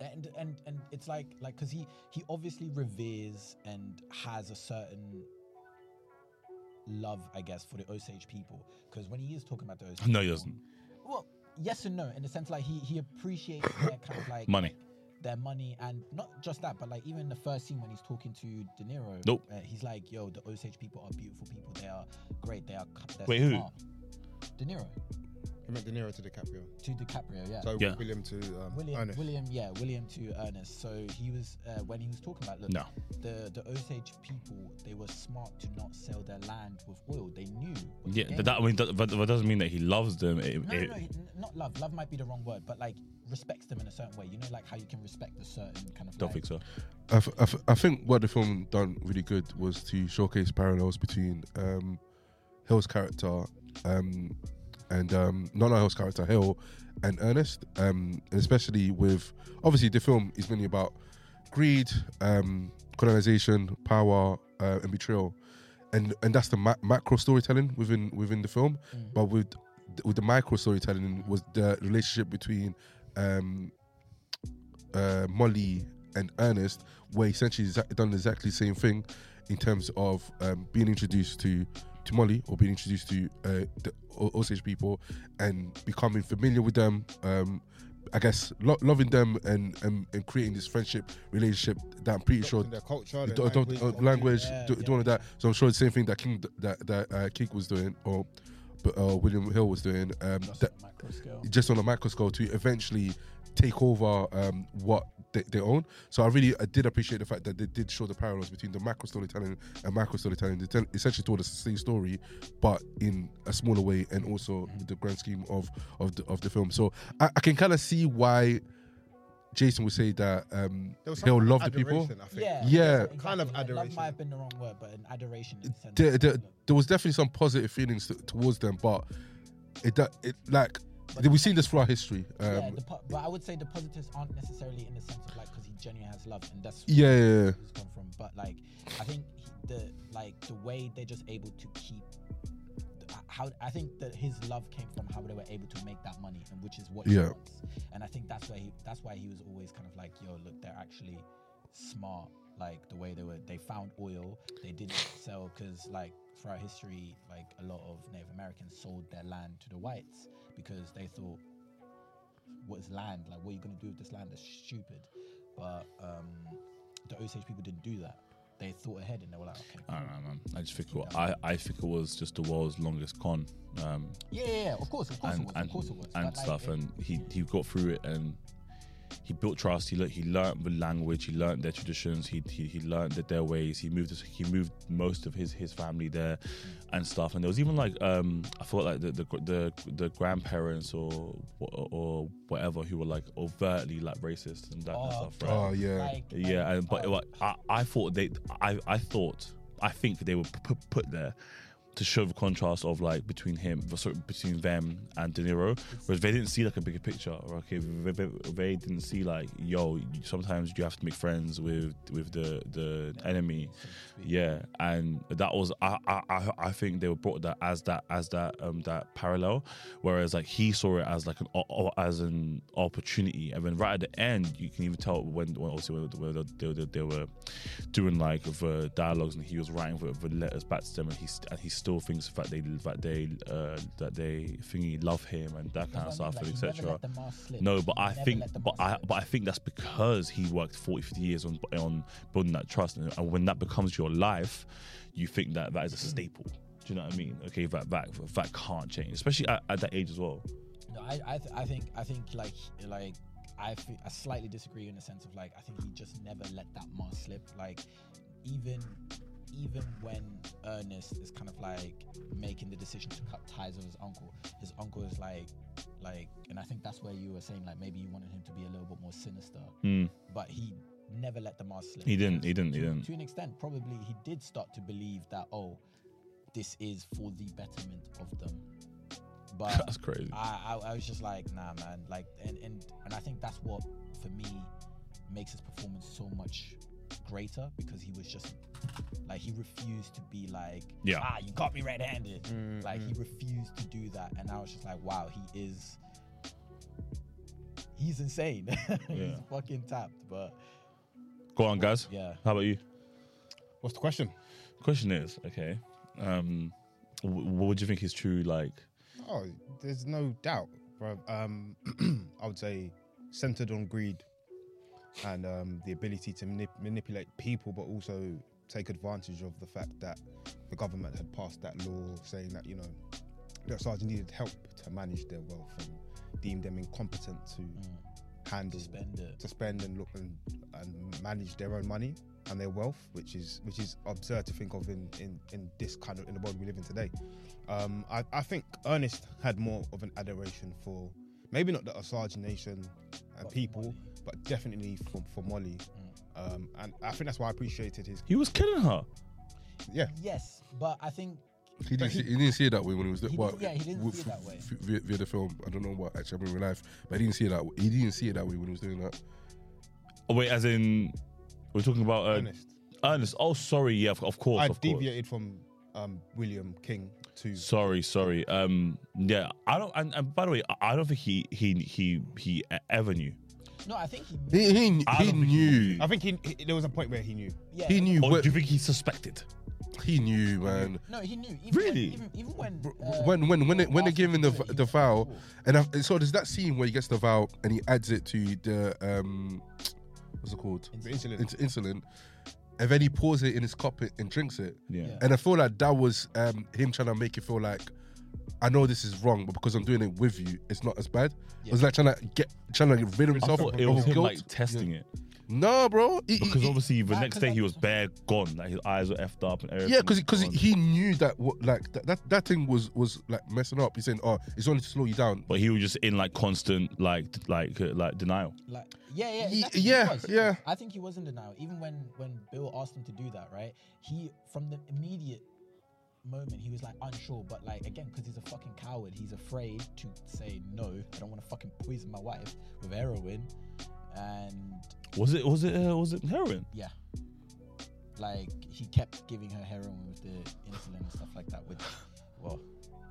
and and and it's like like because he he obviously reveres and has a certain love i guess for the osage people because when he is talking about those No, he doesn't. well yes and no in the sense like he he appreciates their kind of like Money. their money and not just that but like even the first scene when he's talking to de niro Nope. uh, he's like yo the osage people are beautiful people they are great they are cu- they're Wait, who? smart. de niro He meant De Niro to DiCaprio. to DiCaprio, yeah. So Yeah. William to um, William, Ernest. William, yeah, William to Ernest. So he was uh, when he was talking about look, No. the the Osage people they were smart to not sell their land with oil. They knew. Yeah, the that, I mean, that, but that doesn't mean that he loves them. It, no, it- no, no, not love. Love might be the wrong word, but like respects them in a certain way. You know, like how you can respect a certain kind of. don't like, think so. I, f- I, f- I think what the film done really good was to showcase parallels between um, Hale's character um, and um, not Hale's character, Hale and Ernest, um, and especially with obviously the film is mainly about greed, um, colonization, power, uh, and betrayal, and and that's the ma- macro storytelling within within the film. Mm. But with with the micro storytelling was the relationship between um, uh, Molly and Ernest, where essentially done exactly the same thing in terms of um, being introduced to to Molly or being introduced to uh, the Osage people and becoming familiar with them. Um, I guess lo- loving them and, and and creating this friendship relationship that I'm pretty sure their culture, do- their adopt- language, uh, language, Yeah, do, yeah. doing all that. So I'm sure the same thing that King that that uh, King was doing or uh, William Hale was doing. Um, Just that, on a macro scale. just on a microscope to eventually take over um, what they, they own. So I really I did appreciate the fact that they did show the parallels between the macro storytelling and macro storytelling. They tell, essentially told us the same story, but in a smaller way, and also the grand scheme of of the, of the film. So I, I can kind of see why Jason would say that um, There was he'll love the people. adoration, Yeah, Yeah. exactly. Kind of Like, Love adoration. might have been the wrong word, but an adoration. In the sense There, there, there was definitely some positive feelings to, towards them, but it do- it like we've seen this throughout history. Um, yeah, the, po- but I would say the positives aren't necessarily in the sense of like because he genuinely has love, and that's Yeah, where yeah, yeah. come from. But like, I think he, the like the way they're just able to keep. How I think that his love came from how they were able to make that money, and which is what he Yeah. wants. And I think that's why he that's why he was always kind of like, yo, look, they're actually smart. Like the way they were, they found oil. They didn't sell because like throughout history, like a lot of Native Americans sold their land to the whites because they thought what is land? Like, what are you going to do with this land? That's stupid. But um, the Osage people didn't do that. They thought ahead and they were like, okay, I don't know, man. I just think it, I I think it was just the world's longest con. Um, yeah, yeah, yeah, of course, of course and it was, and, of course it was. and like, stuff, and he he got through it, and he built trust. He le- he learned the language. He learned their traditions. He he, he learned that their ways. He moved he moved most of his his family there, and stuff. And there was even like um I thought like the the the, the grandparents or or whatever who were like overtly like racist and that kind of Oh, stuff. Right? Oh yeah. Like, Yeah, and but oh, like, I, I thought they, I, I thought, I think they were put, put there to show the contrast of like between him, sorry, between them and De Niro, whereas they didn't see like a bigger picture. or, Okay, they, they, they didn't see like, yo, sometimes you have to make friends with with the the enemy. Yeah, and that was I, I I think they were brought that as that as that um that parallel, whereas like he saw it as like an as an opportunity, and then right at the end you can even tell when, when obviously when they, they, they were doing like the dialogues and he was writing the, the letters back to them, and he and he still thinks that they that they uh, that they thingy love him and that kind of That's what I stuff mean, and like, etc. let the mask slip. No, but I think, but I, slip. but I think that's because he worked 40, 50 years on on building that trust, and, and when that becomes your life, you think that that is a staple. Do you know what I mean? Okay, that that that can't change, especially at, at that age as well. No, I, I, th- I think, I think, like, like, I, fe- I slightly disagree in the sense of like, I think he just never let that mask slip. Like, even, even when Ernest is kind of like making the decision to cut ties with his uncle, his uncle is like, like, and I think that's where you were saying like maybe you wanted him to be a little bit more sinister, Mm. but he never let the mask slip. He didn't. He didn't. He to, didn't. to an extent, probably he did start to believe that oh, this is for the betterment of them. But That's crazy. I, I, I was just like, nah, man. Like, and, and and I think that's what for me makes his performance so much greater because he was just like he refused to be like, Yeah. ah, you got me red-handed. Mm, Like he refused to do that, and I was just like, wow, he is. He's insane. he's fucking tapped, but Go on, guys. yeah. How about you? What's the question? Question is okay. Um, wh- what would you think is true? Like, Oh, there's no doubt, bro. Um, I would say centered on greed and um, the ability to manip- manipulate people, but also take advantage of the fact that the government had passed that law saying that you know that Osage needed help to manage their wealth and deemed them incompetent to Mm. handle To spend it. to spend and look and, and manage their own money and their wealth, which is which is absurd to think of in, in, in this kind of in the world we live in today. Um, I, I think Ernest had more of an adoration for maybe not the Osage Nation and But people, Molly. But definitely for, for Molly. Um, and I think that's why I appreciated his. he was killing her. Yeah, Yes, but I think He didn't, see, he didn't see it that way when he was He well, yeah, he didn't with- see it that way. f- Via, via the film. I don't know what actually happened in real life, but he didn't see it that way. He didn't see it that way when he was doing that. Oh, wait, as in we're talking about uh, Ernest. Ernest. Oh, sorry. Yeah, of, of course. I of course. deviated from um, William King to. Sorry, sorry. Um, yeah, I don't. And, and by the way, I- I don't think he he he he ever knew. No, I think he. He he, I he don't think he knew. I think he, he- there was a point where he knew. yeah, He knew. Or what- do you think he suspected? he knew, man. No, he knew. Even Really? When, even, even when. Bro, uh, when when when they, when they're asked him giving the do he the was vow, cool. and I, so there's that scene where he gets the vow and he adds it to the um, what's it called? The insulin. Into insulin, and then he pours it in his cup and drinks it. Yeah. Yeah. And I feel like that was um, him trying to make it feel like I know this is wrong, but because I'm doing it with you, it's not as bad. It was like trying to get trying to get rid of I himself thought it was him guilt. like testing it no, bro. He- he- because he- obviously the next day he was bare gone, like his eyes were effed up and everything. yeah, because because he knew that what like that, that that thing was was like messing up. He's saying, "Oh, it's only to slow you down." But he was just in like constant like like uh, like denial. Like, yeah, yeah, exactly, yeah, yeah. I think he was in denial. Even when when Bill asked him to do that, right? He from the immediate moment he was like unsure, but like again because he's a fucking coward, he's afraid to say no. I don't want to fucking poison my wife with heroin, and Was it was it uh, was it heroin? yeah, like he kept giving her heroin with the insulin and stuff like that. Which, well,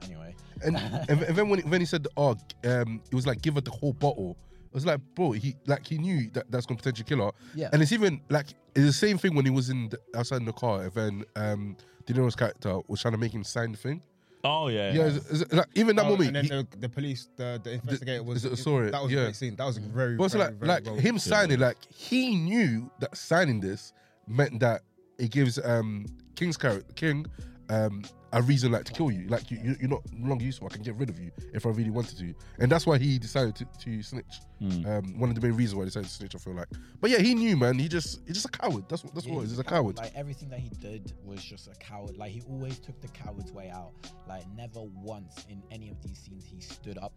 anyway, And and, and then when when he said, "Oh, um," it was like give her the whole bottle. It was like, bro, he like he knew that that's gonna potentially kill her. yeah, And it's even like it's the same thing when he was in the, outside in the car. And then um, De Niro's character was trying to make him sign the thing. Oh yeah. Yeah, it's- it's like, even that Oh, moment. and he- then the, the police, the, the investigator was. is it- saw it, That was yeah. a great scene. That was very. But also very, like very like well him done. signing, like he knew that signing this meant that it gives um King's character King um a reason like to kill you. Like you, you you're not no longer useful. I can get rid of you if I really wanted to, and that's why he decided to, to snitch. Mm. Um, one of the main reasons why he decided to snitch. I feel like, but yeah, he knew, man. He just he's just a coward. That's what that's Yeah, what it is. he's He's a coward. Like everything that he did was just a coward. Like he always took the coward's way out. Like never once in any of these scenes he stood up.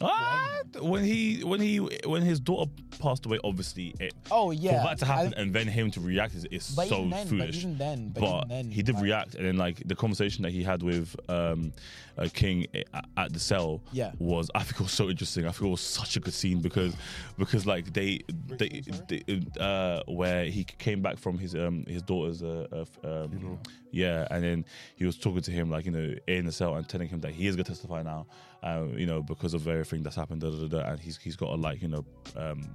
F- Ah, when he when he when his daughter passed away, obviously it Oh yeah. for that to happen I- and then him to react is, is but so even then, foolish. But even then, but, but even then, he did like, react, and then like the conversation that he had with um, uh, King at, at the cell Yeah. was I think it was so interesting. I think it was such a good scene because because like they they, they uh, where he came back from his um his daughter's uh, uh, f- um, yeah, and then he was talking to him like you know in the cell and telling him that he is gonna testify now, uh, you know because of everything that's happened, da, da, da, and he's he's got to like you know um,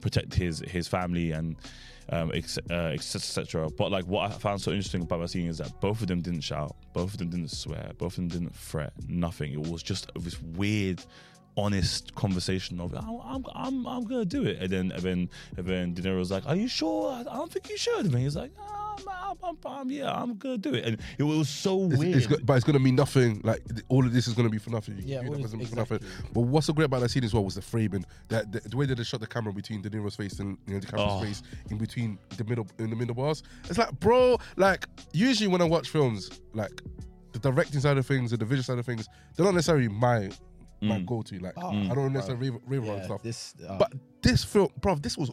protect his his family and um, etc. Uh, etc. But like what I found so interesting about that scene is that both of them didn't shout, both of them didn't swear, both of them didn't fret, nothing. It was just this weird. Honest conversation of I'm, I'm I'm I'm gonna do it, and then and then and then De Niro's like, "Are you sure? I don't think you should." And he's like, "Ah, I'm, I'm, I'm, I'm- yeah, I'm gonna do it." And it was so It's, weird. it's go- but it's gonna mean nothing. Like all of this is gonna be for nothing. You Yeah, can do all that is- for nothing. But what's so great about that scene as well was the framing. That the, the way that they shot the camera between De Niro's face and you know, DiCaprio's Oh. face in between the middle in the middle bars. It's like, bro, like usually when I watch films, like the directing side of things and the visual side of things, they're not necessarily my my Mm. go to. Like Oh, I don't necessarily rave, rave about Yeah, stuff. this. Uh, But this film, bro, this was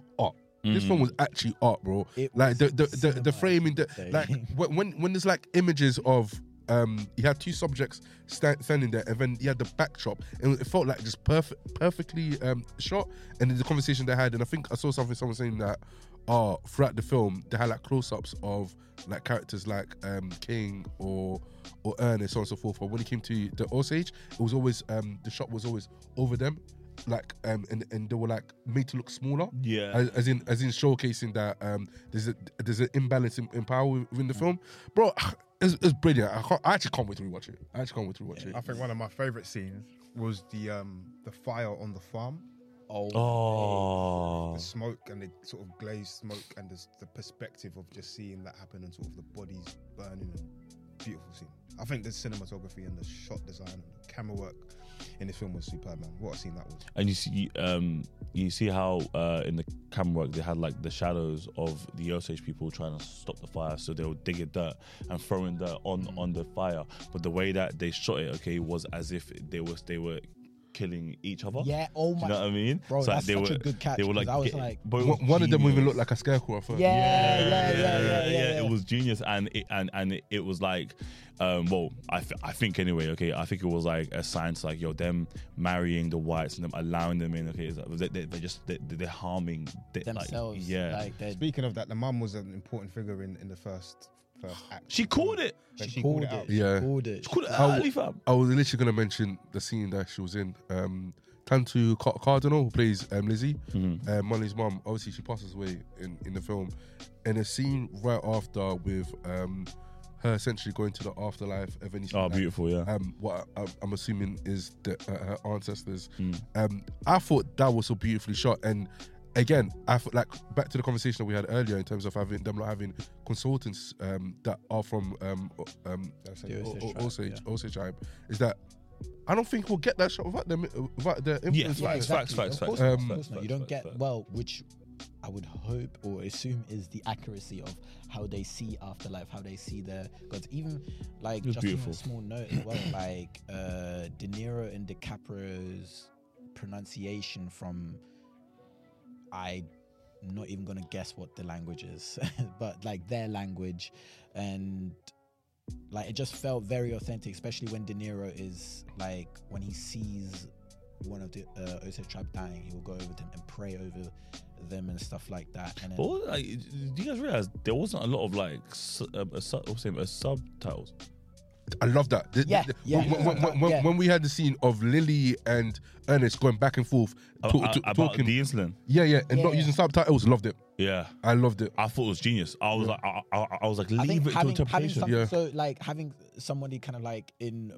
art. This Mm. film was actually art, bro. It like was the the, the, the framing, the, like when when when there's like images of um, you had two subjects sta- standing there, and then you had the backdrop, and it felt like just perfect, perfectly um, shot. And then the conversation they had, and I think I saw something someone saying that, oh, throughout the film they had like close-ups of like characters like um, King or or Ernest, so on and so forth. But when it came to the Osage, it was always um, the shot was always over them. Like um and, and they were like made to look smaller yeah, as, as in as in showcasing that um there's a there's an imbalance in, in power within the film, bro. It's, it's brilliant. I, can't, I actually can't wait to rewatch it. I actually can't wait to rewatch it. I think one of my favorite scenes was the um the fire on the farm, oh. oh, the smoke and the sort of glazed smoke and the, the perspective of just seeing that happen and sort of the bodies burning and beautiful scene. I think the cinematography and the shot design and the camera work in this film was superb, man. What a scene that was. and you see um you see how uh in the camera work they had like the shadows of the Osage people trying to stop the fire so they were digging dirt and throwing dirt on on the fire but the way that they shot it okay was as if they was they were killing each other Yeah. Oh do my. you know what I mean Bro, So, like, that's they such were a good catch. they were like, 'cause I was get- like, but One, one of them even looked like a scarecrow at first. Yeah, yeah, yeah, yeah, yeah, yeah. It was genius, and it, and and it, it was like, um, well, I, th- I think anyway. Okay, I think it was like a sign to like yo them marrying the whites and them allowing them in. Okay, it's like, they, they, they're just they, they're harming they, like, themselves. yeah, Like Speaking of that, the mum was an important figure in, in the first first act. she called it. When she, called, it. out. Yeah. She called it. She called it Oh, early, fam. I was literally gonna mention the scene that she was in. Um, Tantoo Car- Cardinal, who plays um, Lizzie, Mhm. uh, Molly's mom. Obviously, she passes away in, in the film, and a scene right after with um, her essentially going to the afterlife of any. Oh, beautiful, yeah. um, what I, I'm assuming is the, uh, her ancestors. Mm. Um, I thought that was so beautifully shot, and again, I thought like back to the conversation that we had earlier in terms of having them not having consultants um, that are from um, o- um, The O- Osage O- tribe, Osage, yeah. Osage tribe, is that I don't think we'll get that shot without them without the Yeah, influence. facts, facts, facts, Of course facts, Um, of course not. You don't get well, which I would hope or assume is the accuracy of how they see afterlife, how they see the gods. Even like just beautiful. a small note as well, like uh, De Niro and DiCaprio's pronunciation from I. am not even gonna guess what the language is, but like their language, and like it just felt very authentic, especially when De Niro is like when he sees one of the uh, Osage tribe dying, he will go over them and pray over them and stuff like that. And then, what, like, do you guys realize there wasn't a lot of like su- uh, su- uh, subtitles? I love that. The- Yeah, the- yeah, when, when- yeah. when- when- Yeah. when we had the scene of Lily and Ernest going back and forth, Uh, talk- uh, to- about talking, the insulin. yeah, yeah, and not Yeah. using subtitles, loved it. Yeah, I loved it. I thought it was genius. I was like, I, I, I was like, leave think it to having, having interpretation. some, Yeah. so like having somebody kind of like in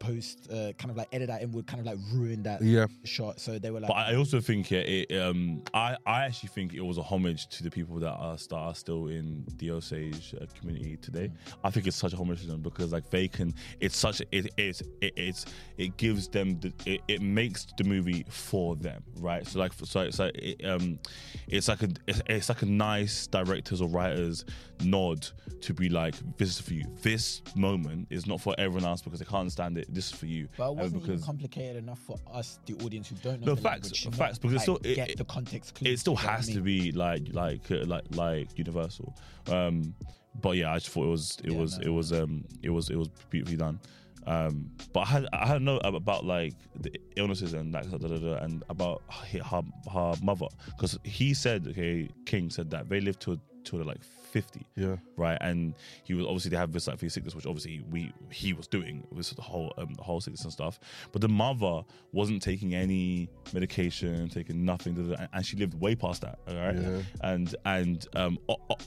post, uh, kind of like edit that in would kind of like ruin that Yeah, shot. So they were like, But I also think yeah, it, um, I I actually think it was a homage to the people that are, that are still in the Osage uh, community today. I think it's such a homage to them because like they can. It's such. It it's it, it's it gives them the. It, it makes the movie for them, right? So like so it's like it, um, it's like a it's, it's like a nice directors or writers nod to be like this is for you. This moment is not for everyone else because they can't understand it. This is for you. But it wasn't even complicated enough for us, the audience who don't know. No, the facts, language, facts, because it's still- it- get it- the context. clues, it still has to be like like uh, like like universal um but yeah i just thought it was it Yeah, was no. it was um it was it was beautifully done um but i had i had know about like the illnesses and like da, da, and about her her, her mother because he said okay king said that they lived to to like 50 yeah. right? And he was obviously they have this like for his sickness, which obviously we he was doing this the whole um, the whole sickness and stuff. But the mother wasn't taking any medication, taking nothing, and she lived way past that. All right, Yeah. and and um,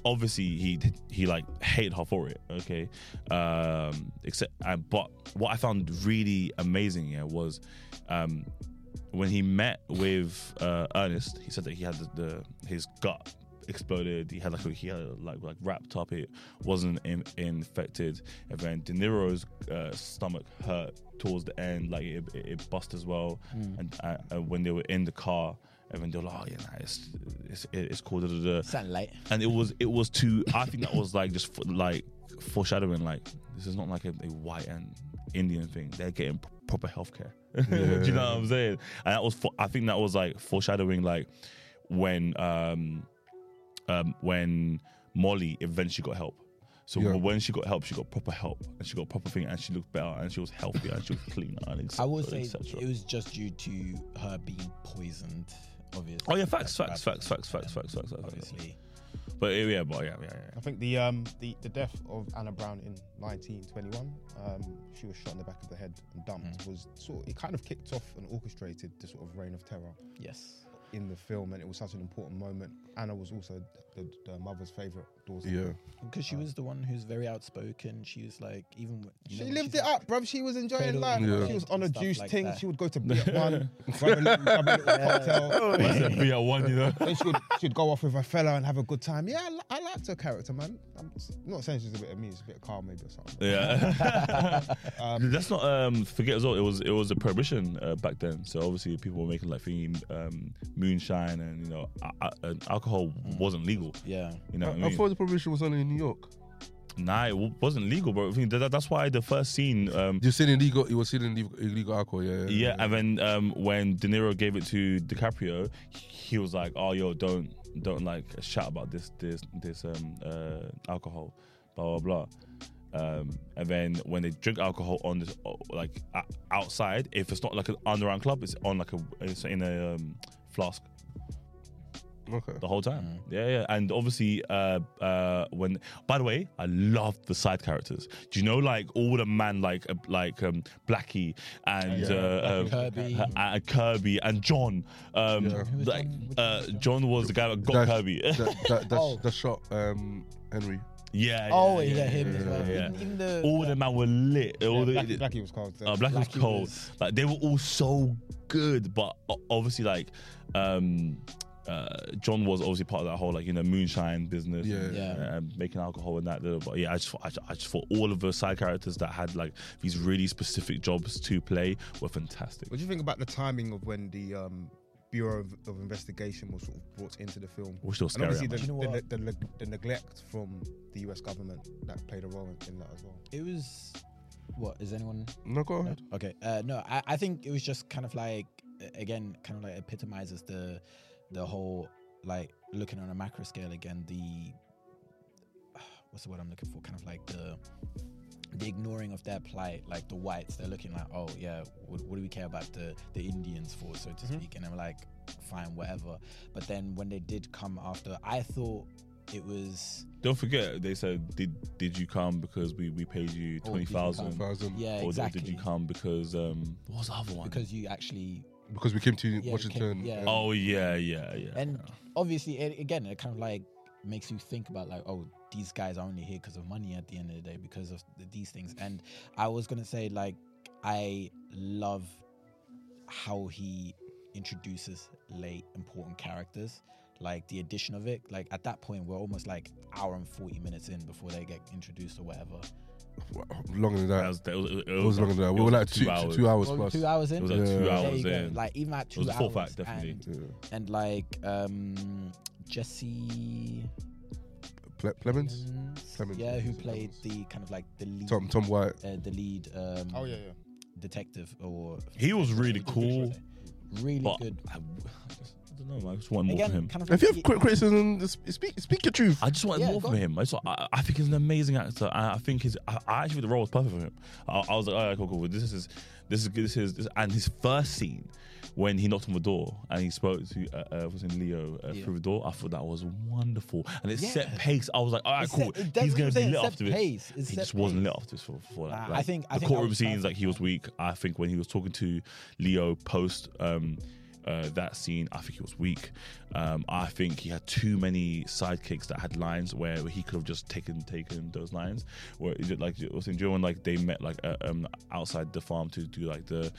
obviously he he like hated her for it. Okay, um, except uh, but what I found really amazing yeah was. Um, when he met with uh, Ernest, he said that he had the, the his gut exploded. He had like a, he had like like wrapped up. It wasn't in, infected. And then De Niro's uh, stomach hurt towards the end, like it, it, it bust as well. And uh, when they were in the car, and then they were like, "Oh yeah, nah, it's it's it's cool." Da, da, da. Sound light. And it was it was too. I think that was like just f- like foreshadowing. Like this is not like a, a white and Indian thing. They're getting p- proper healthcare. Do you know what I'm saying? And that was, for, I think that was like foreshadowing, like when, um, um, when Molly eventually got help. So Yeah. when she got help, she got proper help and she got proper thing, and she looked better and she was healthier and she was cleaner and etc. I would say etc. it was just due to her being poisoned. Obviously. Oh yeah, facts, That's facts, facts, facts, facts, facts, facts, facts, facts. Obviously. But yeah, but yeah, yeah, yeah. I think the um the, the death of Anna Brown in 1921, um, she was shot in the back of the head and dumped. Was sort of, it kind of kicked off and orchestrated the sort of reign of terror Yes. In the film, and it was such an important moment. Anna was also the, the mother's favorite daughter. Yeah. Because she was the one who's very outspoken. She was like, even. you know, She lived she's it like- up, bruv. She was enjoying life. Yeah. She was on a juice like thing. that. She would go to B at one, grab a little, grab a little cocktail. I said be at one, you know. then she would, she'd go off with her fella and have a good time. Yeah, I, li- I liked her character, man. I'm not saying she's a bit of me, it's a bit of Carl maybe or something. Yeah. Um, Let's not um, forget as well. It was it was a prohibition uh, back then, so obviously people were making like thinking um, moonshine and you know a- a- and alcohol wasn't legal. Yeah. You know, I, what I I mean? thought the prohibition was only in New York. nah, it w- wasn't legal, bro. I think that, that's why the first scene. Um, You're saying illegal. You were saying illegal, illegal alcohol. Yeah. yeah, and then um, when De Niro gave it to DiCaprio, he was like, "Oh, yo, don't don't like a shout about this this this um uh, alcohol, blah blah blah." Um, and then when they drink alcohol on this uh, like o- outside, if it's not like an underground club, it's on like a it's in a um, flask Okay. the whole time. Mm. Yeah, yeah. And obviously, uh, uh, when by the way, I loved the side characters. Do you know like all the man like uh, like um, Blackie and Yeah. uh, um, Kirby. uh, uh, Kirby and John. Um, Yeah. Like John? Uh, was John? John was the guy that got That's- Kirby. that, that, that, Oh. that shot um, Henry. yeah, Oh, yeah, yeah, him as yeah, well. yeah. In, in the, All the man were lit. All the, Blackie, Blackie was called. uh, Black was cold. was- Like they were all so good, but obviously like um uh John was obviously part of that whole like you know moonshine business, Yeah. and, Yeah. uh, making alcohol and that. But yeah, I just, I just I just thought all of the side characters that had like these really specific jobs to play were fantastic. What do you think about the timing of when the um, Bureau of, of Investigation was sort of brought into the film? Which was And scary. obviously the, you know the, the, the, the neglect from the US government that played a role in, in that as well. It was. What is anyone? No, go ahead. Okay. Uh, no, I, I think it was just kind of like again, kind of like epitomizes the the whole like looking on a macro scale again. The what's the word I'm looking for? Kind of like the the ignoring of their plight, like the whites, they're looking like, oh yeah, what, what do we care about the the Indians for, so to Mhm. speak? And I'm like, fine, whatever. But then when they did come after, I thought it was Don't forget, they said, "Did did you come because we, we paid you Oh, twenty did you thousand, Thousand. yeah or exactly did you come because um what was the other one? because you actually Because we came to Yeah, Washington. came- yeah. oh yeah, yeah, yeah. and obviously it, again it kind of like makes you think about like oh these guys are only here because of money at the end of the day because of th- these things and i was gonna say like I love how he introduces late important characters. Like the addition of it, like at that point, we're almost like hour and forty minutes in before they get introduced or whatever. Longer than That that. was, that was, it It was longer than that. We were like two, hours. two hours Well, plus. two hours in. It was like Yeah. two There There hours you go. in. Like even at it two was a full hours, fact, definitely. and, Yeah. and like um Jesse Ple- Plemons, Plemons, Plemons, yeah, who played the kind of like the lead, Tom Tom White. uh, the lead um, Oh yeah, yeah. detective or He was really cool, really but good. I, I don't know. I just want more Again, from him. kind of If you have cri- criticism, just speak speak your truth. I just want Yeah, more go from on. him. I, just, I, I think he's an amazing actor. I, I think his. I, I actually think the role was perfect for him. I, I was like, all right, cool, cool. This is this is this is this, and his first scene when he knocked on the door and he spoke to uh, uh was in Leo uh, Yeah. through the door. I thought that was wonderful, and it set Yeah. pace. I was like, all right, It's cool. set- that's he's what gonna I'm be saying, lit set after this. pace. It's He set just wasn't pace. lit after this for, for that. Nah, I think- I the think that courtroom was scenes, like he was weak. I think when he was talking to Leo post. um uh, that scene, I think he was weak. Um, I think he had too many sidekicks that had lines where he could have just taken taken those lines. Where is it like was in when like they met like uh, um, outside the farm to do like the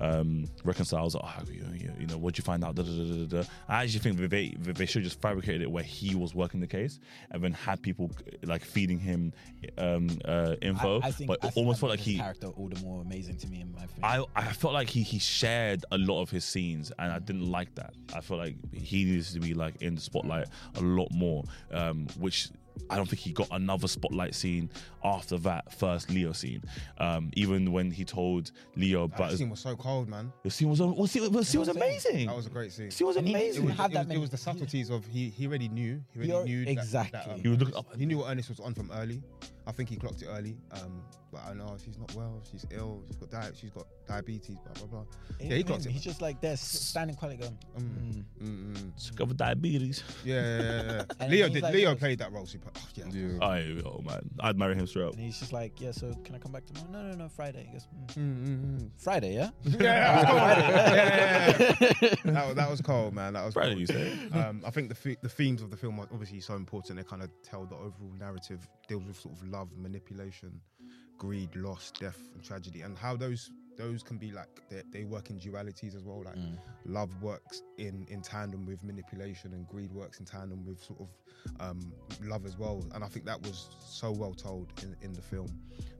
um, reconciles. Oh, you, you, you know, what'd you find out? Da, da, da. I actually think they they should just fabricated it where he was working the case and then had people like feeding him um, uh, info. I, I think, but I almost felt like he character all the more amazing to me in my opinion. I, I felt like he, he shared a lot of his scenes and I didn't like that. I felt like he needs to be like in the spotlight a lot more, um, which I don't think he got another spotlight scene after that first Leo scene. Um, even when he told Leo That about his, scene was so cold, man. the scene was the scene, the scene was what I'm saying. amazing. That was a great scene. The scene was And he- It amazing. was, had it, that was, it was the subtleties of he he already knew he already You're- knew that- exactly. that, um, He was looking up. he knew what Ernest was on from early. I think he clocked it early. Um, but I know she's not well. She's ill. She's got di- she's got diabetes. Blah blah blah. Yeah, he clocked him, it. He's just like there, s- standing quietly going. Mm, Mm. mm, mm. Sick of diabetes. Yeah, yeah, yeah, yeah. Leo did. like, Leo look- played that role super. Oh, yeah. Yeah. I, oh man, I'd marry him straight up. And he's just like, yeah. So can I come back tomorrow? No, no, no. Friday. He goes, mm. Mm, mm, mm. Friday, yeah. Yeah, that was cold. Yeah, yeah, yeah. that, was- that was cold, man. That was Friday, cold. you say? um, I think the the the themes of the film are obviously so important. They kind of tell the overall narrative, deals with sort of love, manipulation, greed, loss, death, and tragedy, and how those those can be like they, they work in dualities as well. Like Mm. love works in in tandem with manipulation, and greed works in tandem with sort of um, love as well. And I think that was so well told in, in the film.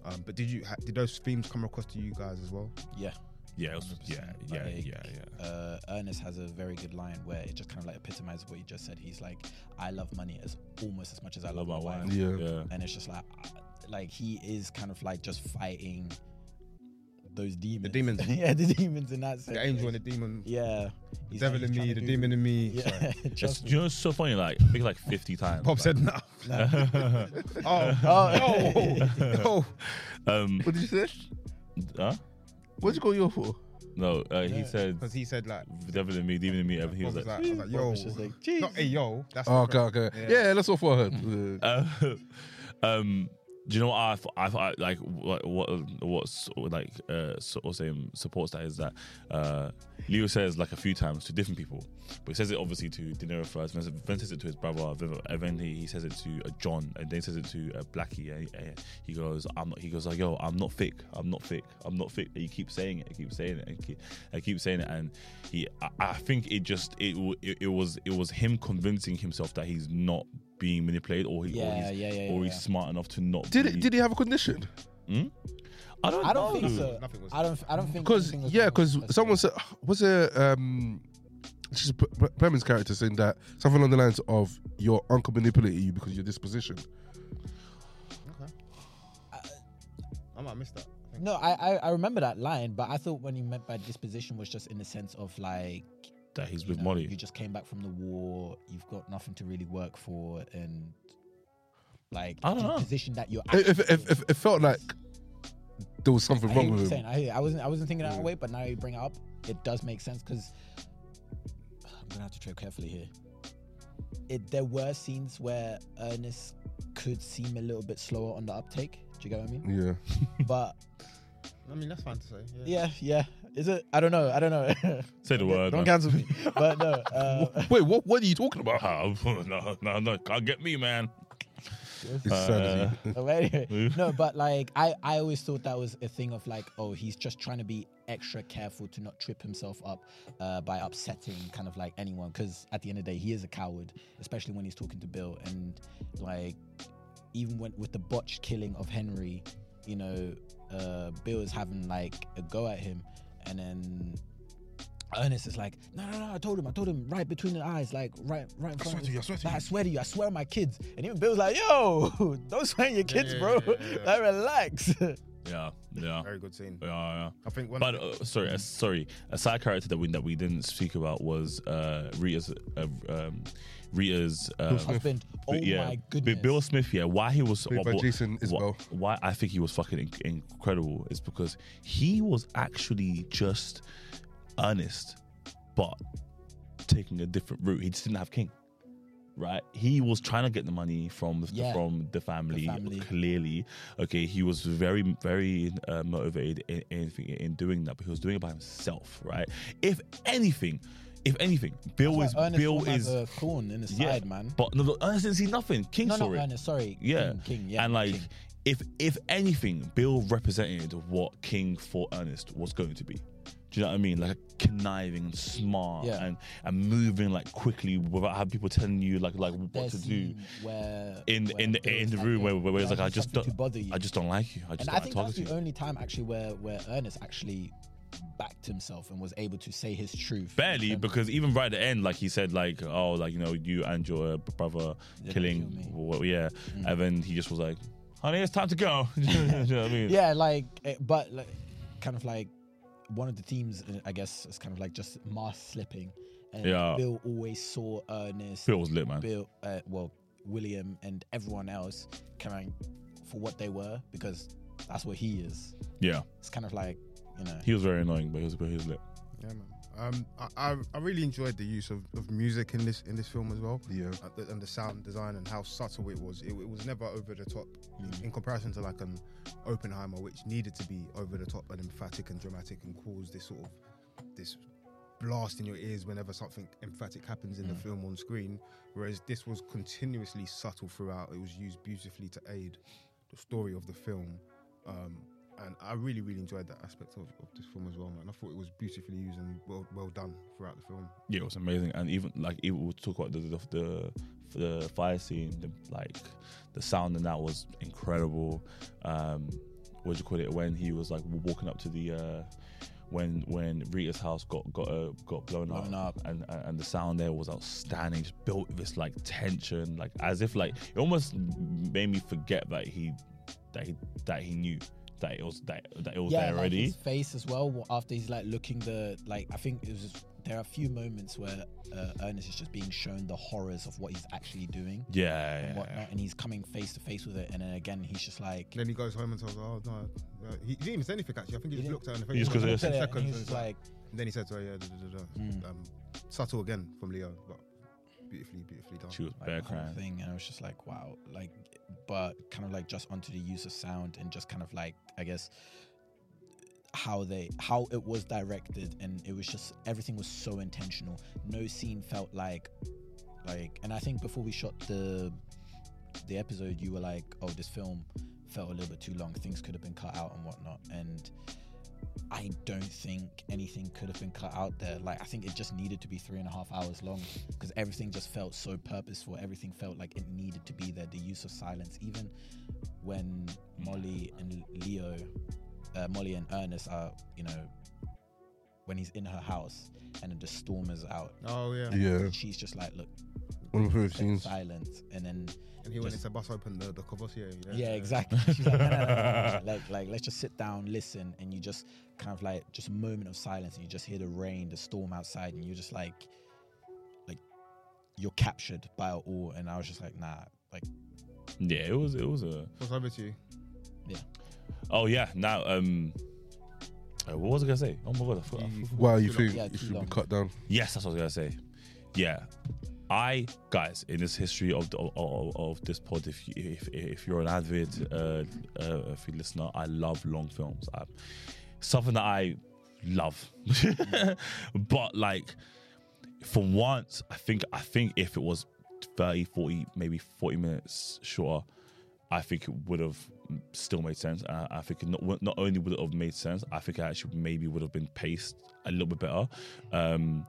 Um, but did you ha- did those themes come across to you guys as well? Yeah. Yeah, was, yeah, 100%. yeah, Like, yeah, yeah. Uh, Ernest has a very good line where it just kind of like epitomizes what you just said. He's like, "I love money as almost as much as I, love, my wife," Yeah. yeah. and it's just like, like he is kind of like just fighting those demons. The demons. yeah, the demons in that sense. The angel and the demon, Yeah. the He's devil like in me, the do- demon in me. Yeah, Sorry. It's, you know, it's so funny. Like, I think like fifty times. Bob like- said no. Oh, Oh. no. no. um, What did you say? huh? What'd you call your for? No, uh, he said Because he said like, devil in me, demon in me. Everything. He was was like, like, I was like, yo, It's just like, not a yo. That's Oh, the okay, okay. Yeah. Yeah, that's all for her. Uh, uh, um, do you know what I, I, I like what what what's like uh saying supports that is that uh Leo says like a few times to different people, but he says it obviously to De Niro first. Then, then says it to his brother. Then, and he, says it to uh, John, and then he says it to uh, Blackie. And he, uh, he goes, "I'm not." He goes like, "Yo, I'm not thick. I'm not thick. I'm not thick." And he keeps saying it. He keeps saying it. And keep, and keep saying it. And he, I, I think it just it, it it was it was him convincing himself that he's not being manipulated, or he, or Yeah, he's, yeah, yeah, or he's yeah. smart enough to not. did be, it, did he have a condition? Hmm? I don't. I don't know. think so. Nothing was. I don't. I don't think Because anything was yeah, wrong because with someone said was it um, this is P- P- character saying that something along the lines of your uncle manipulated you because of your disposition. Okay. I might have missed that. No, I, I I remember that line, but I thought when he meant by disposition was just in the sense of like that he's you with know, Molly. You just came back from the war. You've got nothing to really work for, and like I don't the know. position that you're. It, actually it, it, it, it felt like there was something I wrong what you're with saying. him. I, I wasn't. I wasn't thinking that Yeah. way, but now you bring it up, it does make sense because I'm gonna have to tread carefully here. It there were scenes where Ernest could seem a little bit slower on the uptake. Do you get what I mean? Yeah, But I mean, that's fine to say. Yeah. yeah, yeah. Is it? I don't know. I don't know. Say the word. Don't man. cancel me. But no. Uh, Wait, what? What are you talking about? No, no, no, can't get me, man. Oh, anyway, no, but like I, I always thought that was a thing of like, oh, he's just trying to be extra careful to not trip himself up uh, by upsetting kind of like anyone. Because at the end of the day, he is a coward, especially when he's talking to Bill. And like, even when with the botched killing of Henry, you know, uh, Bill is having like a go at him, and then. Ernest is like, no, no, no. I told him, I told him, right between the eyes, like right, right in I front. swear of to you, I swear to like, you. I swear to you, I swear on my kids. And even Bill's like, yo, don't swear on your kids, yeah, bro. yeah, yeah, yeah. like, relax. Yeah, yeah, Very good scene. yeah. yeah. I think one. But uh, sorry, uh, sorry. A side character that we that we didn't speak about was uh, Rita's uh, um, Rita's um, Husband, oh yeah, my goodness. Bill Smith. Yeah, why he was Played by wh- wh- Jason Isbell. Why I think he was fucking in- incredible is because he was actually just earnest, but taking a different route. He just didn't have King. Right, he was trying to get the money from the, Yeah. from the family, family. Clearly, okay, he was very, very uh, motivated in, in in doing that, but he was doing it by himself. Right. If anything, if anything, Bill is Ernest Bill is a thorn in his yeah, side, man. But no, no, Ernest didn't see nothing. King No, saw no, it. Ernest, sorry. Yeah. King, King, yeah. and like, King. if if anything, Bill represented what King for Ernest was going to be. Do you know what I mean? Like conniving and smart Yeah. and and moving like quickly without having people telling you like like what There's to do. scene Where, In where in the Bill's in the like, room yo, where, where it's like I need just something don't to bother you. I just don't like you. I just and don't I like think talking that's to the you. only time actually where where Ernest actually backed himself and was able to say his truth. Barely, because even right at the end, like he said, like, oh, like you know, you and your brother Didn't killing, kill well, yeah, Mm. and then he just was like, honey, it's time to go. You know I mean? yeah, like, eh, but like, kind of like one of the themes, uh, I guess, is kind of like just mask slipping. And Yeah. Bill always saw Ernest, Bill was lit, man. Bill, uh, well, William, and everyone else kind of for what they were because that's what he is. Yeah, It's kind of like, you know, he was very annoying, but he was, but he was lit. Yeah, man. Um, I, I I really enjoyed the use of, of music in this in this film as well. Yeah. uh, the, and the sound design and how subtle it was. It, it was never over the top in comparison to like an Oppenheimer, which needed to be over the top and emphatic and dramatic and cause this sort of this blast in your ears whenever something emphatic happens in the film on screen. Whereas this was continuously subtle throughout. It was used beautifully to aid the story of the film. Um, and I really, really enjoyed that aspect of, of this film as well, man. I thought it was beautifully used and well, well done throughout the film. Yeah, it was amazing, and even like even we'll talk about the the the, the fire scene, the, like the sound and that was incredible. Um, what do you call it? When he was like walking up to the. Uh, when when Rita's house got got uh, got blown, Blown up, up. and and the sound there was outstanding. Just built this like tension, like as if like it almost made me forget that he that he that he knew that it was that that it was yeah, there like already. his face as well. After he's like looking the like, I think it was. Just, there are a few moments where uh, Ernest is just being shown the horrors of what he's actually doing yeah, and yeah, whatnot, and he's coming face to face with it. And then again, he's just like, Then he goes home and tells her, "Oh no." uh, He, he didn't even say anything actually. I think he, He just looked at her in the face. He just for goes, like "Yeah." 10 and seconds. he's and just like, and then he said to her, "Yeah, da, da, da, da." Mm. Um, subtle again from Leo, but beautifully, beautifully done. she was like bare crying. thing, and I was just like, wow, like, but kind of like just onto the use of sound and just kind of like, I guess, how they how it was directed, and it was just everything was so intentional. No scene felt like, like, and I think before we shot the the episode, you were like, oh, this film felt a little bit too long. Things could have been cut out and whatnot, and. I don't think anything could have been cut out there. Like I think it just needed to be three and a half hours long because everything just felt so purposeful. Everything felt like it needed to be there. The use of silence, even when Molly and Leo, uh, Molly and Ernest are, you know, when he's in her house and the storm is out. Oh yeah. Yeah. She's just like, look, One of my favorite it's scenes. silent, and then And he went Just- into bus open the the Courvoisier. Yeah, yeah, exactly. She's like, no, no, no, no, no. like, like, let's just sit down, listen, and you just kind of like just a moment of silence, and you just hear the rain, the storm outside, and you're just like, like, you're captured by it all. And I was just like, nah, like, Yeah, it was it was a What's over to you? Oh yeah. Now, um, uh, what was I gonna say? Oh my god, I forgot. I You- forgot. You think Yeah, it too should be cut down? Yes, that's what I was gonna say. Yeah, I guys in this history of of, of, this pod, if you, if if you're an avid uh, uh, if you listener, I love long films. I, something that I love, but like for once, I think I think if it was 30, 40, maybe 40 minutes shorter, I think it would have still made sense. Uh, I think not not only would it have made sense, I think it actually maybe would have been paced a little bit better. Um,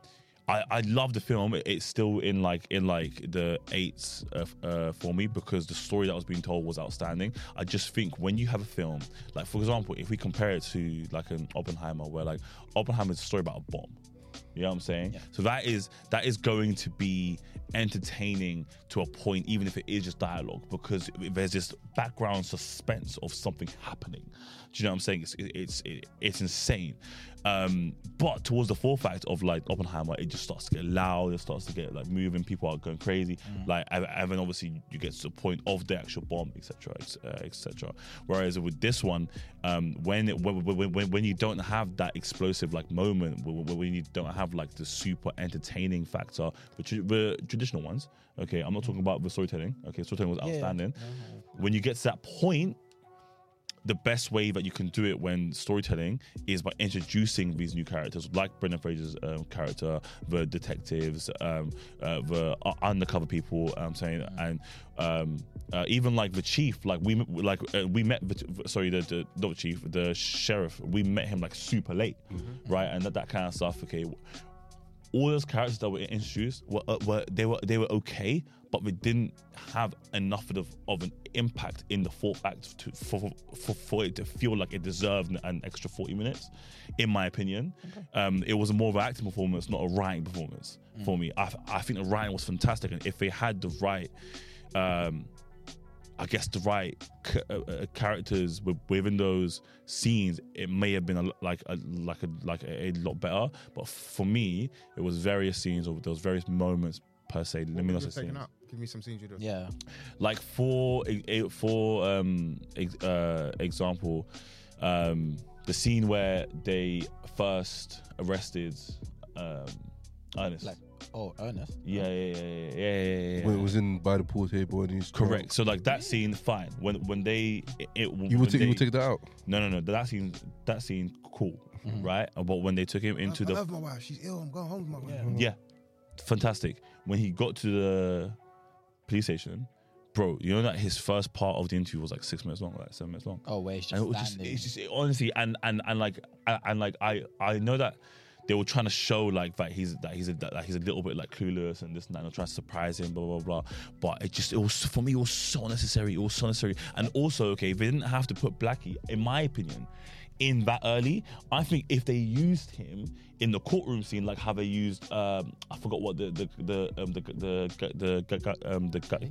I, I love the film. It's still in like in like the eights uh, uh, for me because the story that was being told was outstanding. I just think when you have a film, like for example, if we compare it to like an Oppenheimer, where like Oppenheimer is a story about a bomb. You know what I'm saying? Yeah. So that is that is going to be entertaining to a point, even if it is just dialogue, because there's this background suspense of something happening. Do you know what I'm saying? It's it's it's insane. Um, but towards the fourth act of like Oppenheimer, it just starts to get loud. It starts to get like moving. People are going crazy. Like and and then obviously you get to the point of the actual bomb, etc., etc. Whereas with this one, um, when, it, when when when you don't have that explosive like moment, when, when you don't have like the super entertaining factor, the, tr- the traditional ones. Okay, I'm not talking about the storytelling. Okay, storytelling was Yeah. outstanding. When you get to that point, the best way that you can do it when storytelling is by introducing these new characters, like Brendan Fraser's um, character, the detectives, um, uh, the uh, undercover people. I'm saying, and um, uh, even like the chief. Like we like uh, we met. The, sorry, the, the not the chief, the sheriff. We met him like super late, right? And that, that kind of stuff. Okay, all those characters that were introduced were, uh, were they were they were okay, but they didn't have enough of, of an impact in the fourth act to, for, for for it to feel like it deserved an, extra forty minutes, in my opinion. Um, it was more of an acting performance, not a writing performance for me. I, I think the writing was fantastic, and if they had the right. Um, I guess the right ca- uh, uh, characters within those scenes, it may have been a, like a like a like a, a lot better. But for me, it was various scenes or those various moments per se. Let me not You're say taking out. Give me some scenes you do. Yeah. Like for for um uh, example, um the scene where they first arrested um Ernest. Like, oh, Ernest. yeah, yeah, yeah, yeah, yeah, yeah, yeah. When it was in by the pool table and he's drunk. Correct. So like that scene, fine. When when they it, it You would, take, they- you would take that out. No, no, no. That scene, that scene, cool, right? But when they took him into I the, I love my wife. She's ill. I'm going home with my wife. yeah, fantastic. When he got to the police station, bro, you know that his first part of the interview was like six minutes long, like seven minutes long. Oh, where he's and it was just, it's just honestly, and and and like, and, like, I I know that they were trying to show like that he's that he's a, that he's a little bit like clueless and this and that, and trying to surprise him, blah blah blah. But it just it was for me, it was so necessary. It was so necessary, and also okay, they didn't have to put Blackie, in my opinion. In that early, I think if they used him in the courtroom scene, like how they used, um, I forgot what the the the um, the the the, the, um the guy,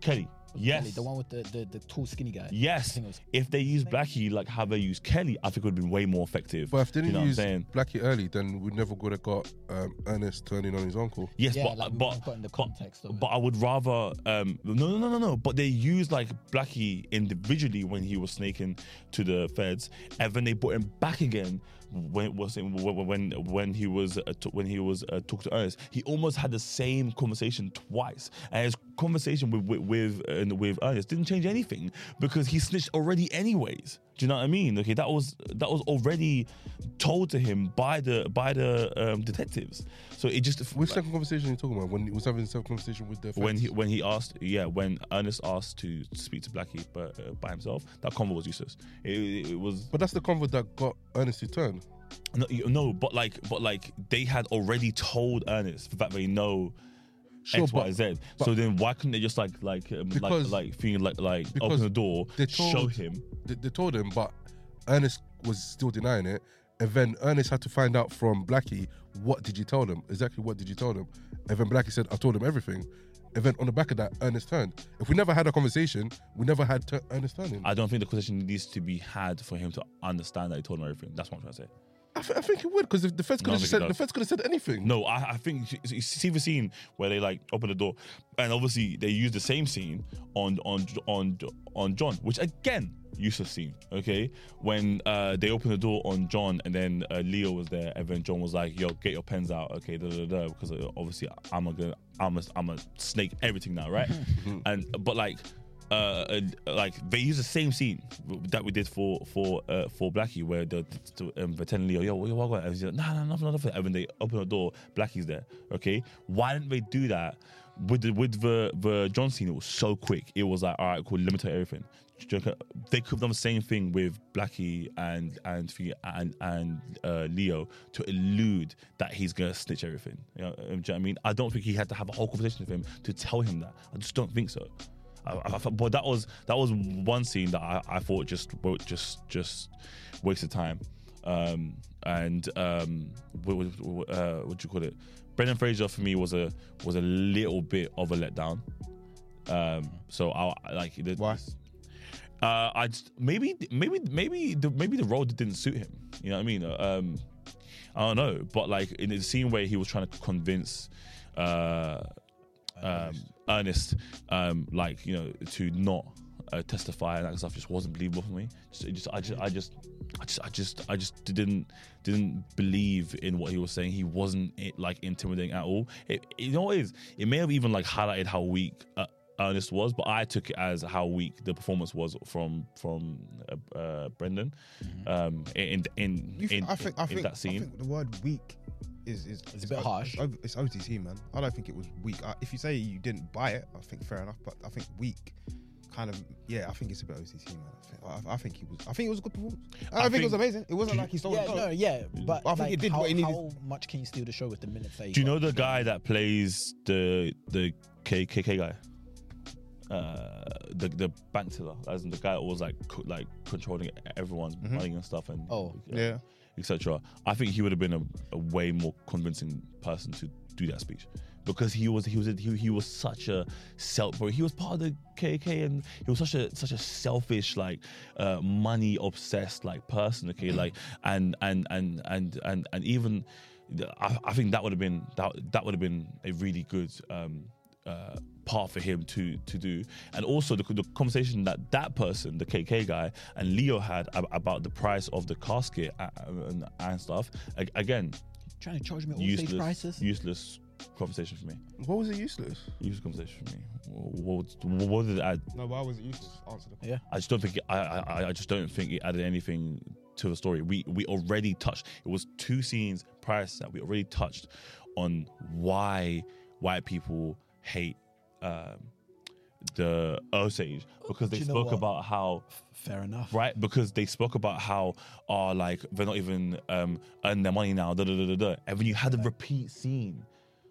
Kelly. Yes, Kelly, the one with the, the, the tall, skinny guy. Yes, was- if they use Blackie like how they use Kelly, I think it would have been way more effective. But if they you didn't know use? Blackie early, then we never would have got um, Ernest turning on his uncle. Yes, Yeah, but like we but, wouldn't have gotten the but- context of it. but I would rather um no no no no no. But they used like Blackie individually when he was snaking to the feds, and then they brought him back again when it was when when when he was uh, t- when he was uh, talking to Ernest. He almost had the same conversation twice, and his conversation with with with, uh, with Ernest didn't change anything because he snitched already anyways. Do you know what I mean? Okay, that was that was already told to him by the by the um, detectives. So it just Which second conversation are you talking about? When he was having a second conversation with the when he when he asked, yeah, when Ernest asked to speak to Blackie but uh, by himself, that convo was useless. It, it, it was But that's the convo that got Ernest to turn. no, no, but like, but like they had already told Ernest that they know Sure, X, Y, but- Z. but- so then why couldn't they just like like um, Because- like like feeling like like because open the door, they told- show him? They, they told him, but Ernest was still denying it. And then Ernest had to find out from Blackie, what did you tell them? Exactly what did you tell them? And then Blackie said, I told them everything. And then on the back of that, Ernest turned. If we never had a conversation, we never had tu- Ernest turning. I, I don't think the conversation needs to be had for him to understand that he told him everything. That's what I'm trying to say. Th- I think it would, because the feds could No, I have think said the does. feds could have said anything. No, I, I think you- you see the scene where they like open the door, and obviously they use the same scene on on on on John, which again useless scene. Okay, when uh, they open the door on John, and then uh, Leo was there, and then John was like, "Yo, get your pens out." Okay, da da da, because uh, obviously I'm a gonna I'm a I'm a snake everything now, right? and but like. Uh, uh, like they use the same scene that we did for for uh, for Blackie, where the, um, they're Leo, "Yo, what, what, what?" And he's like, "Nah, nah, nothing, nothing." And when they open the door, Blackie's there. Okay, why didn't they do that with the with the the John scene, it was so quick. It was like, all right, cool, limit everything. They could have done the same thing with Blackie and and and and uh, Leo to elude that he's gonna snitch everything. You know, um, you know what I mean? I don't think he had to have a whole conversation with him to tell him that. I just don't think so. I, I, but that was that was one scene that I, I thought just just just wasted time. Um, and um, what, what, uh, what do you call it? Brendan Fraser for me was a was a little bit of a letdown. Um, so I like the, Why? Uh, I just, maybe maybe maybe the maybe the role didn't suit him. You know what I mean? Um, I don't know, but like in the scene where he was trying to convince uh, um, Ernest, um, like you know, to not uh, testify and that stuff just wasn't believable for me. Just, just, I just, I just, I just, I just, I just didn't didn't believe in what he was saying. He wasn't eh, like intimidating at all. It, you know what it is? It may have even like highlighted how weak. Uh, Ernest was, but I took it as how weak the performance was from from uh, uh, Brendan um, in in You in, think- I think I in think that I scene. think the word weak is is It's a bit O- harsh. It's, O- it's OTT, man. I don't think it was weak. Uh, if you say you didn't buy it, I think fair enough. But I think weak, kind of, yeah. I think it's a bit OTT, man. I think, I, I think he was. I think it was a good performance. I, I don't think, it was amazing. It wasn't like he stole Yeah, the show. no, yeah, but I think like, it did how, what it needed. how much can you steal the show with the minutes that you Do you know the guy that plays the the KKK guy? Uh, the the bank teller, as in the guy that was like co- like controlling everyone's Mhm. money and stuff, and Oh. Yeah. Etc. I think he would have been a, a way more convincing person to do that speech because he was he was he, he was such a self. He was part of the KK and he was such a such a selfish like uh, money obsessed like person. Okay, like and and and and and and even I, I think that would have been that that would have been a really good. Um, uh, part for him to to do, and also the, the conversation that that person, the KK guy, and Leo had ab- about the price of the casket and, and stuff. A- Again, trying to charge me all useless, stage prices. useless conversation for me. What was it useless? Useless conversation for me. What, what, what did it add? No, why was it useless? Answer the question. yeah I just don't think it, I, I I just don't think it added anything to the story. We we already touched. It was two scenes prior to that. We already touched on why white people hate um, the Osage because they you know spoke what? about how Fair enough. right because they spoke about how are like they're not even um earning their money now da, da, da, da, da. and when you had a repeat scene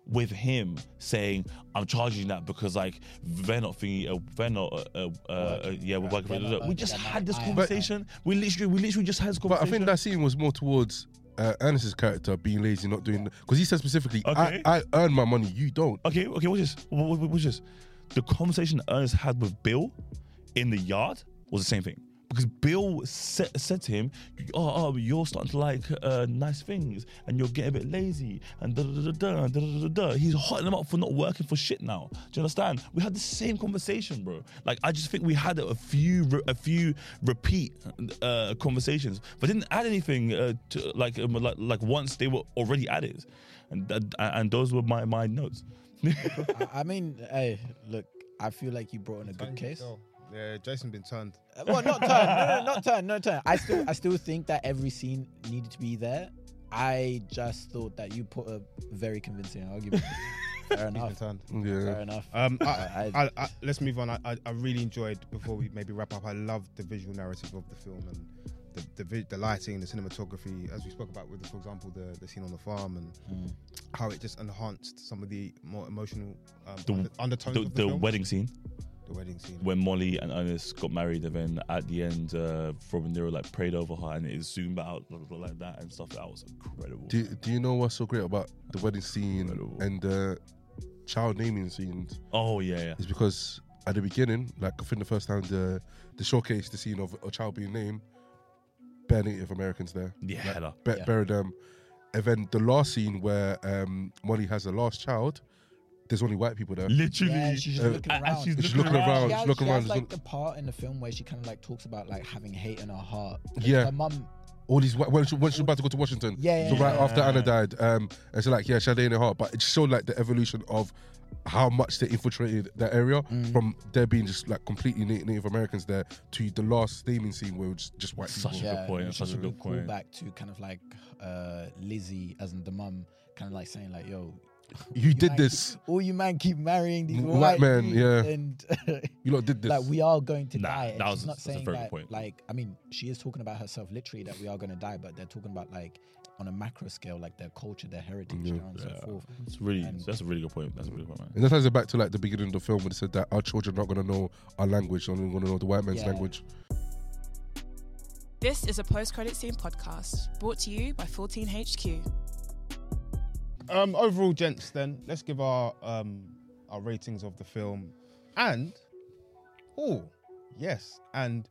with him saying i'm charging that because like they're not thinking uh, they're not uh, uh, uh, yeah we're Right. working They're da, not da, da. we just had this conversation we literally we literally just had this But conversation I think that scene was more towards uh, Ernest's character being lazy, not doing because he said specifically, Okay. I, I earn my money, you don't. okay okay what's this what, what, what's this the conversation Ernest had with Bill in the yard was the same thing because Bill said, said to him, oh, oh, you're starting to like uh, nice things and you're getting a bit lazy and da da da da da da da. He's hotting him up for not working for shit now. Do you understand? We had the same conversation, bro. Like I just think we had a few a few repeat uh, conversations, but didn't add anything uh, to like, um, like like once they were already added, and uh, and those were my my notes. I mean, hey, look, I feel like you brought in a good case. Yeah, Jason been turned. Uh, Well, not turn, no, no, not turn, no turn. I still, I still think that every scene needed to be there. I just thought that you put a very convincing argument. Fair He's been enough. turned. Yeah. Fair enough. Um, I, I- I, I, let's move on. I, I, I really enjoyed before we maybe wrap up. I loved the visual narrative of the film and the the, vi- the lighting, the cinematography, as we spoke about with, for example, the, the scene on the farm and Mm. how it just enhanced some of the more emotional um, The- under, undertones The, of the, the film. wedding scene. The wedding scene. when Molly and Ernest got married, and then at the end, uh, Robert De Niro like prayed over her, and it zoomed out like that and stuff. That was incredible. Do, do you know what's so great about the wedding scene Incredible. and the child naming scenes? oh yeah, yeah. Is because at the beginning, like I think the first time the the showcase the scene of a child being named, bare Native Americans there, Yeah, like, hella. ba- Yeah. bare them, and then the last scene where um, Molly has the last child, there's only white people there. literally. Yeah, she's just Uh, looking around. she's She's looking looking around. She she's looking she around. has there's like the part in the film where she kind of like talks about like having hate in her heart. Yeah. her mum. all these when she when she was about to go to Washington. Yeah, So yeah, right yeah. after Anna died, um, and so like yeah, she had it in her heart, but it showed like the evolution of how much they infiltrated that area Mm. from there being just like completely Na- Native Americans there to the last naming scene where it was just white Such people. a good point. which Such a good point. back to kind of like uh, Lizzie, as in the mum, kind of like saying like, "Yo, You did man this. all you man keep marrying these White white, men, dudes yeah. and You lot did this. like we are going to Nah, die. And that she's was- not that's a saying very good that. point. Like, I mean, she is talking about herself literally that we are going to die, but they're talking about like on a macro scale, like their culture, their heritage, Yeah. so on and so forth. It's really And- that's a really good point. That's a really good point, man. and that ties it back to like the beginning of the film when it said that our children are not going to know our language, only going to know the white man's Yeah. language. This is a post credit scene podcast brought to you by 14HQ. Um, overall, gents, then let's give our um our ratings of the film, and oh yes, and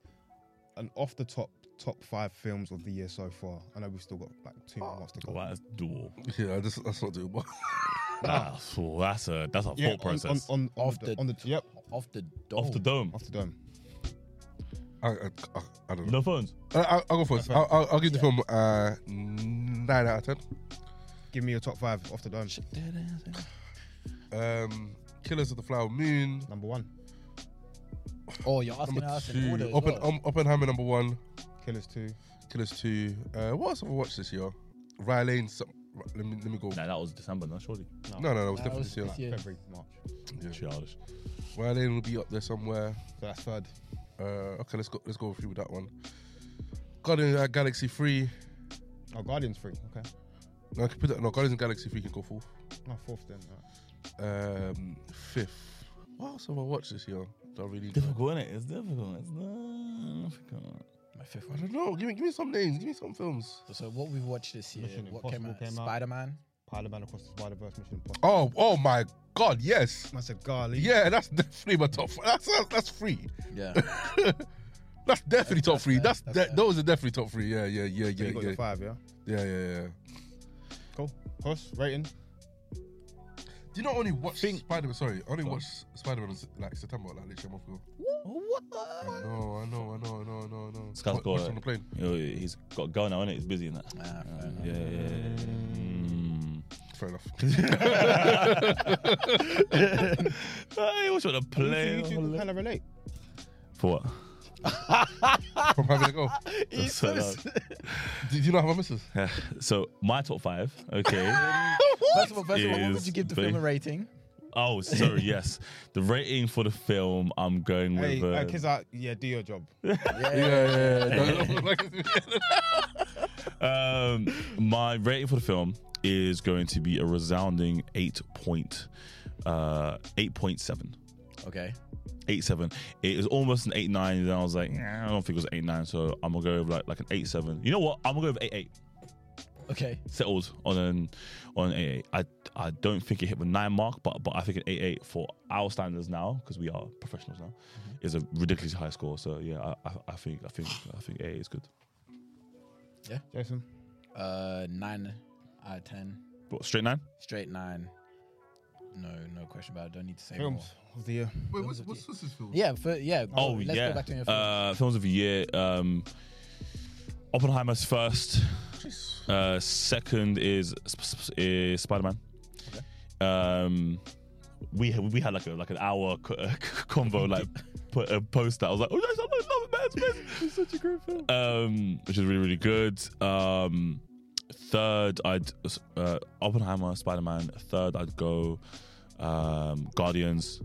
an off the top top five films of the year so far. I know we've still got like two more months to go. Wow, that's dual. Yeah, that's, that's not doable. That's, oh, that's a that's a Yeah, thought on, on, process. on, on, Off the, the- on the yep Off the dome. Off the dome. off the dome. I, I, I, I don't know. No phones. I, I, I'll go first. Okay. I'll, I'll, I'll give the film uh, nine out of ten. Give me your top five off the dome. Um, Killers of the Flower Moon. Number one, Oh, you're asking Number us in two. order. as Oppen, well. um, Oppenheimer number one. Killers two. Killers two. Uh, what else have I watched this year? Rye Lane. Some, let me let me go. Nah, that was December, no, surely. No, no, no. It was That definitely was this year. this year. February, March. Yeah. Childish. Rye Lane will be up there somewhere. So that's third. Uh, okay, let's go. Let's go through with that one. Guardians of the Galaxy three. Oh, Guardians three. Okay. No, I can put that. No, Guardians of the Galaxy three can go fourth. No, fourth then. Alright. Um, fifth. What else have I watched this year? That I really? Difficult, isn't it? It's difficult. It's not difficult. My fifth I don't know. Give me, give me some names. Give me some films. So what we've watched this year? Mission what came Impossible out? came out. Spider Man. Spider-Man across the Spider-Verse, Mission Impossible. Oh, oh my God! Yes. I said Garlic. Yeah, that's definitely my top. That's that's, that's free. Yeah. That's definitely top that's three. fair, That's, that's that. fair. Those are definitely top three. Yeah, yeah, yeah, So yeah, you got yeah, your five, yeah. yeah, yeah, yeah. Cool. Huss, rating. Do you not only watch Think- Spider Man? Sorry, I only Go on. watch Spider Man like September, like literally a month ago. what? I know, I know, I know, I know, I know, I know. This guy's Watch- got watched it. on the plane. You know, he's got a girl now, innit? He's busy in that. Ah, fair enough. yeah, yeah, yeah, yeah. Mm. Fair enough. Hey, what's on the You plane? two, you two kind of relate. For what? From having a go. He's So so loud. Did you not have a missus? so my top five, okay. First of all, first of all, what would you give the ba- film a rating? oh, sorry, yes. The rating for the film, I'm going Hey, with. Uh, because I yeah, do your job. Yeah, Yeah, yeah, yeah. Um, my rating for the film is going to be a resounding eight point, uh, eight point seven. Okay. Eight seven. It was almost an eight nine. And I was like, "Nah, I don't think it was eight nine. So I'm gonna go with like like an eight seven. You know what? I'm gonna go with eight eight. Okay. Settled on an on an eight eight. I I don't think it hit the nine mark, but but I think an eight eight for our standards now because we are professionals now is a ridiculously high score. So yeah, I, I, I think I think I think eight is good. Yeah. Jason. Uh, nine out of ten. What, straight nine? Straight nine. No, no question about it. Don't need to say more. Films of the year. Wait, what's, what's, what's this film? Yeah, for, yeah. Oh let's yeah. Go back to your film. uh, films of the year. Um, Oppenheimer's first. Uh, second is Sp- Sp- is Spider Man. Um, we had, we had like a like an hour co- uh, convo like put a post that I was like, oh yes, I love it, man. It's amazing. It's such a great film. Um, which is really really good. Um, third, I'd uh, Oppenheimer, Spider Man. Third, I'd go um, Guardians.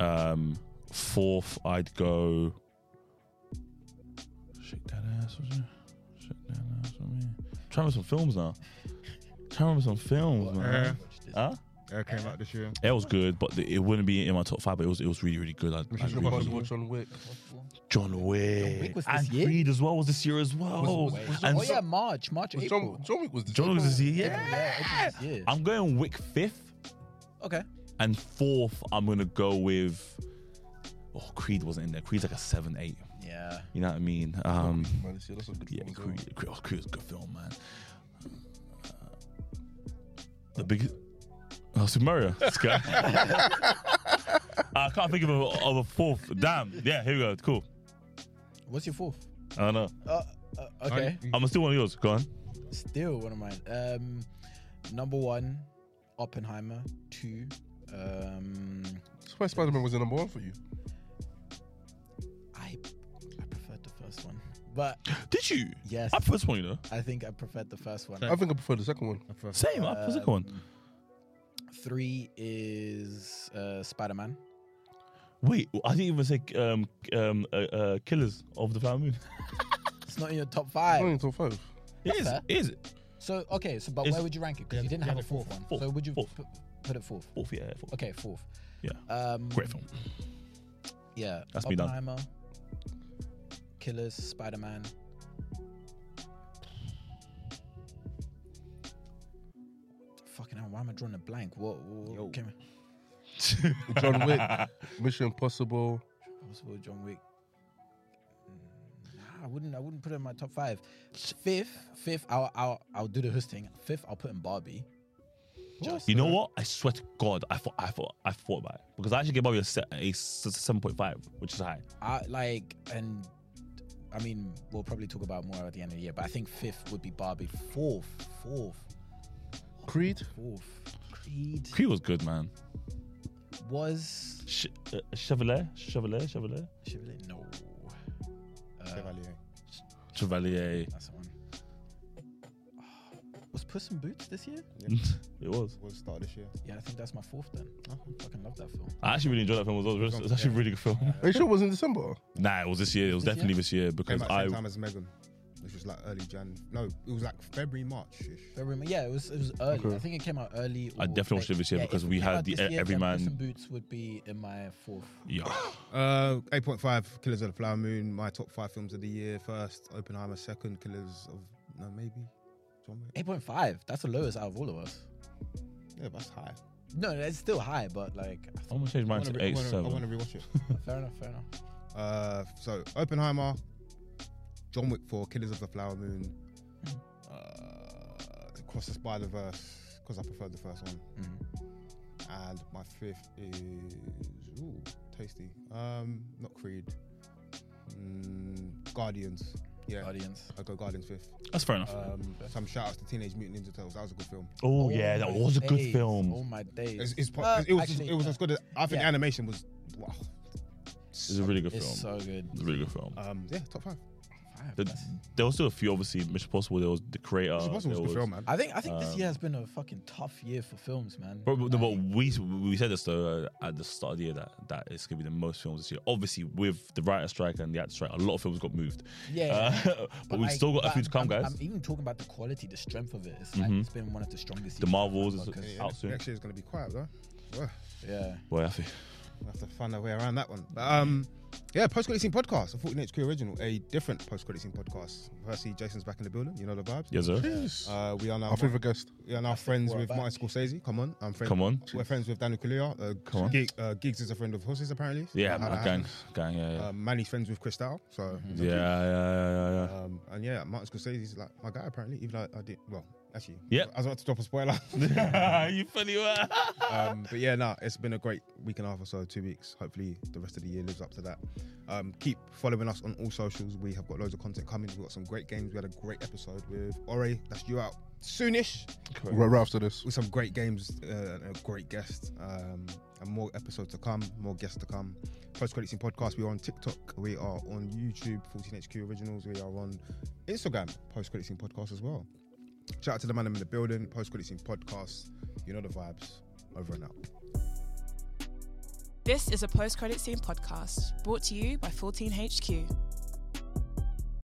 Um, fourth, I'd go. Shake that ass, was it? Shake that ass for me. Trying to remember some films now. Trying to remember some films, man. Uh, Huh? Air came out this year. It was good, but it wouldn't be in my top five. But it was it was really really good. I, I really, go really- John Wick. John Wick. Wick was this and year? Creed as well was this year as well. Was- was- was and oh so- yeah, March, March, April. John, John Wick was the John Wick was this year. April, Yeah. yeah, this year. I'm going Wick fifth, Okay. And fourth I'm gonna go with. Oh, Creed wasn't in there. Creed's like a seven eight. Yeah. You know what I mean? Um, Man, this year, that's a good yeah, film as well. Creed, Creed, oh, Creed was a good film, man. The big. Oh, Super Mario. This guy. I can't think of a, of a fourth. Damn. Yeah, here we go. Cool. What's your fourth? I don't know. Uh, uh, okay. I'm gonna steal one of yours. Go on. Still one of mine. Um, number one, Oppenheimer. Two, um, That's why Spider Man was the number one for you. I I preferred the first one, but Did you? yes, I first one, you know. I think I preferred the first one. I think I prefer the second one. I prefer- Same. I first one. Um, Three is uh, Spider Man. Wait, I didn't even say um, um, uh, uh, Killers of the Flower Moon. It's not in your top Not five. in top five. It is. fair. It is. So okay, so but It's- where would you rank it? Because you didn't have a fourth fourth. one. Fourth. So would you Fourth. Put, put it fourth? Fourth, yeah. Fourth. Okay, fourth. Yeah. Um, Great film. Yeah. That's me done. Oppenheimer, Killers, Spider Man. Fucking hell, why am I drawing a blank? What? what Yo. came John Wick, Mission Impossible. possible John Wick? Mm, nah, I wouldn't. I wouldn't put it in my top five. Fifth, fifth. I'll. I'll. I'll do the hosting. Fifth, I'll put in Barbie. Just You know what? I swear to God, I thought, I thought, I thought about it because I actually gave Barbie a, se- a seven point five, which is high. I like and. I mean, we'll probably talk about more at the end of the year, but I think fifth would be Barbie. Fourth, fourth, Creed. fourth. Creed Creed was good, man. was Ch- uh, Chevalier, Chevalier, Chevalier, Chevrolet. No. Uh, Chevalier. Chevalier. That's the one. Was Puss in Boots this year? it was. Was start this year. Yeah, I think that's my fourth then. I fucking love that film. I actually really enjoyed that film. It was, it was actually a really good film. Are you sure it was in December? Nah, it was this year. It was This definitely year? this year Came because out I. same time as Megan, which was like early Jan. No, it was like February, March. February, yeah, it was it was early. Okay. I think it came out early. I or definitely watched late. it this year Yeah, because if it we came had out the this year, Every then Man- Puss in Boots would be in my fourth. Yeah. Uh, 8.5, Killers of the Flower Moon. My top five films of the year. First, Oppenheimer. Second, Killers of no maybe. John Wick. Eight point five. That's the lowest out of all of us. Yeah, that's high. No, it's still high, but like, I'm gonna change mine wanna to re- I eight wanna- I seven. want to rewatch it. fair enough, fair enough. Uh, so Oppenheimer, John Wick 4, Killers of the Flower Moon, Hmm. uh, Across the Spider Verse because I preferred the first one, Mhm. and my fifth is ooh tasty. Um, not Creed. Mm, Guardians. Yeah, Guardians. I go Guardians fifth. That's fair enough. Um, some shout outs to Teenage Mutant Ninja Turtles. That was a good film. oh yeah, that was a good days. film. Oh my days. It's, it's, po- Uh, it was actually, it was uh, as good as I think yeah. animation was. Wow. It's a really good It's film. so good. It's a really good film. Um, yeah, top five. Five, The- there was still a few, obviously. Mission Possible. There was the creator. It's possible was a good was- film, man. I think I think this Um, year has been a fucking tough year for films, man. But, but, but we we said this though uh, at the start of the year that that it's gonna be the most films this year. Obviously, with the writer strike and the actor strike, a lot of films got moved. yeah, Uh, but, we've like, still got a few to come, I'm, guys. I'm even talking about the quality, the strength of it. It's like Mhm. it's been one of the strongest. The Marvels ever, is- 'cause- Yeah, out soon. next year's gonna be quiet though. Well, yeah. Boy, I think we'll have to find our way around that one. But, um, yeah, post credit scene podcast, a 14 HQ original, a different post credit scene podcast. Firstly, Jason's back in the building. You know the vibes. yes, sir. Jeez. Uh, we are now Our favorite guest. we are now friends with back. Martin Scorsese. Come on, I'm friends. Come on. We're friends with Daniel Kaluuya. Uh, Come on. Gig, uh, Giggs is a friend of Horses apparently. Yeah, man, gang, gang, yeah, yeah. Um, Manny's friends with Cristal. So yeah, yeah, yeah, yeah, yeah. Um, and yeah, Martin Scorsese is like my guy apparently. Even though I did well, actually. Yep. I was about to drop a spoiler. you funny man. um, but yeah, no, it's been a great week and a half or so, two weeks. Hopefully, the rest of the year lives up to that. Um, keep following us on all socials. We have got loads of content coming. We've got some great games. We had a great episode with Ore. That's you out soonish Right, right after this. with some great games uh, and a great guest. Um, and more episodes to come, more guests to come. Post Credit Scene Podcast. We are on TikTok. We are on YouTube, 14HQ Originals. We are on Instagram, Post Credit Scene Podcast as well. Shout out to the man in the building, Post Credit Scene Podcast. You know the vibes. Over and out. This is a post credit scene podcast brought to you by 14HQ.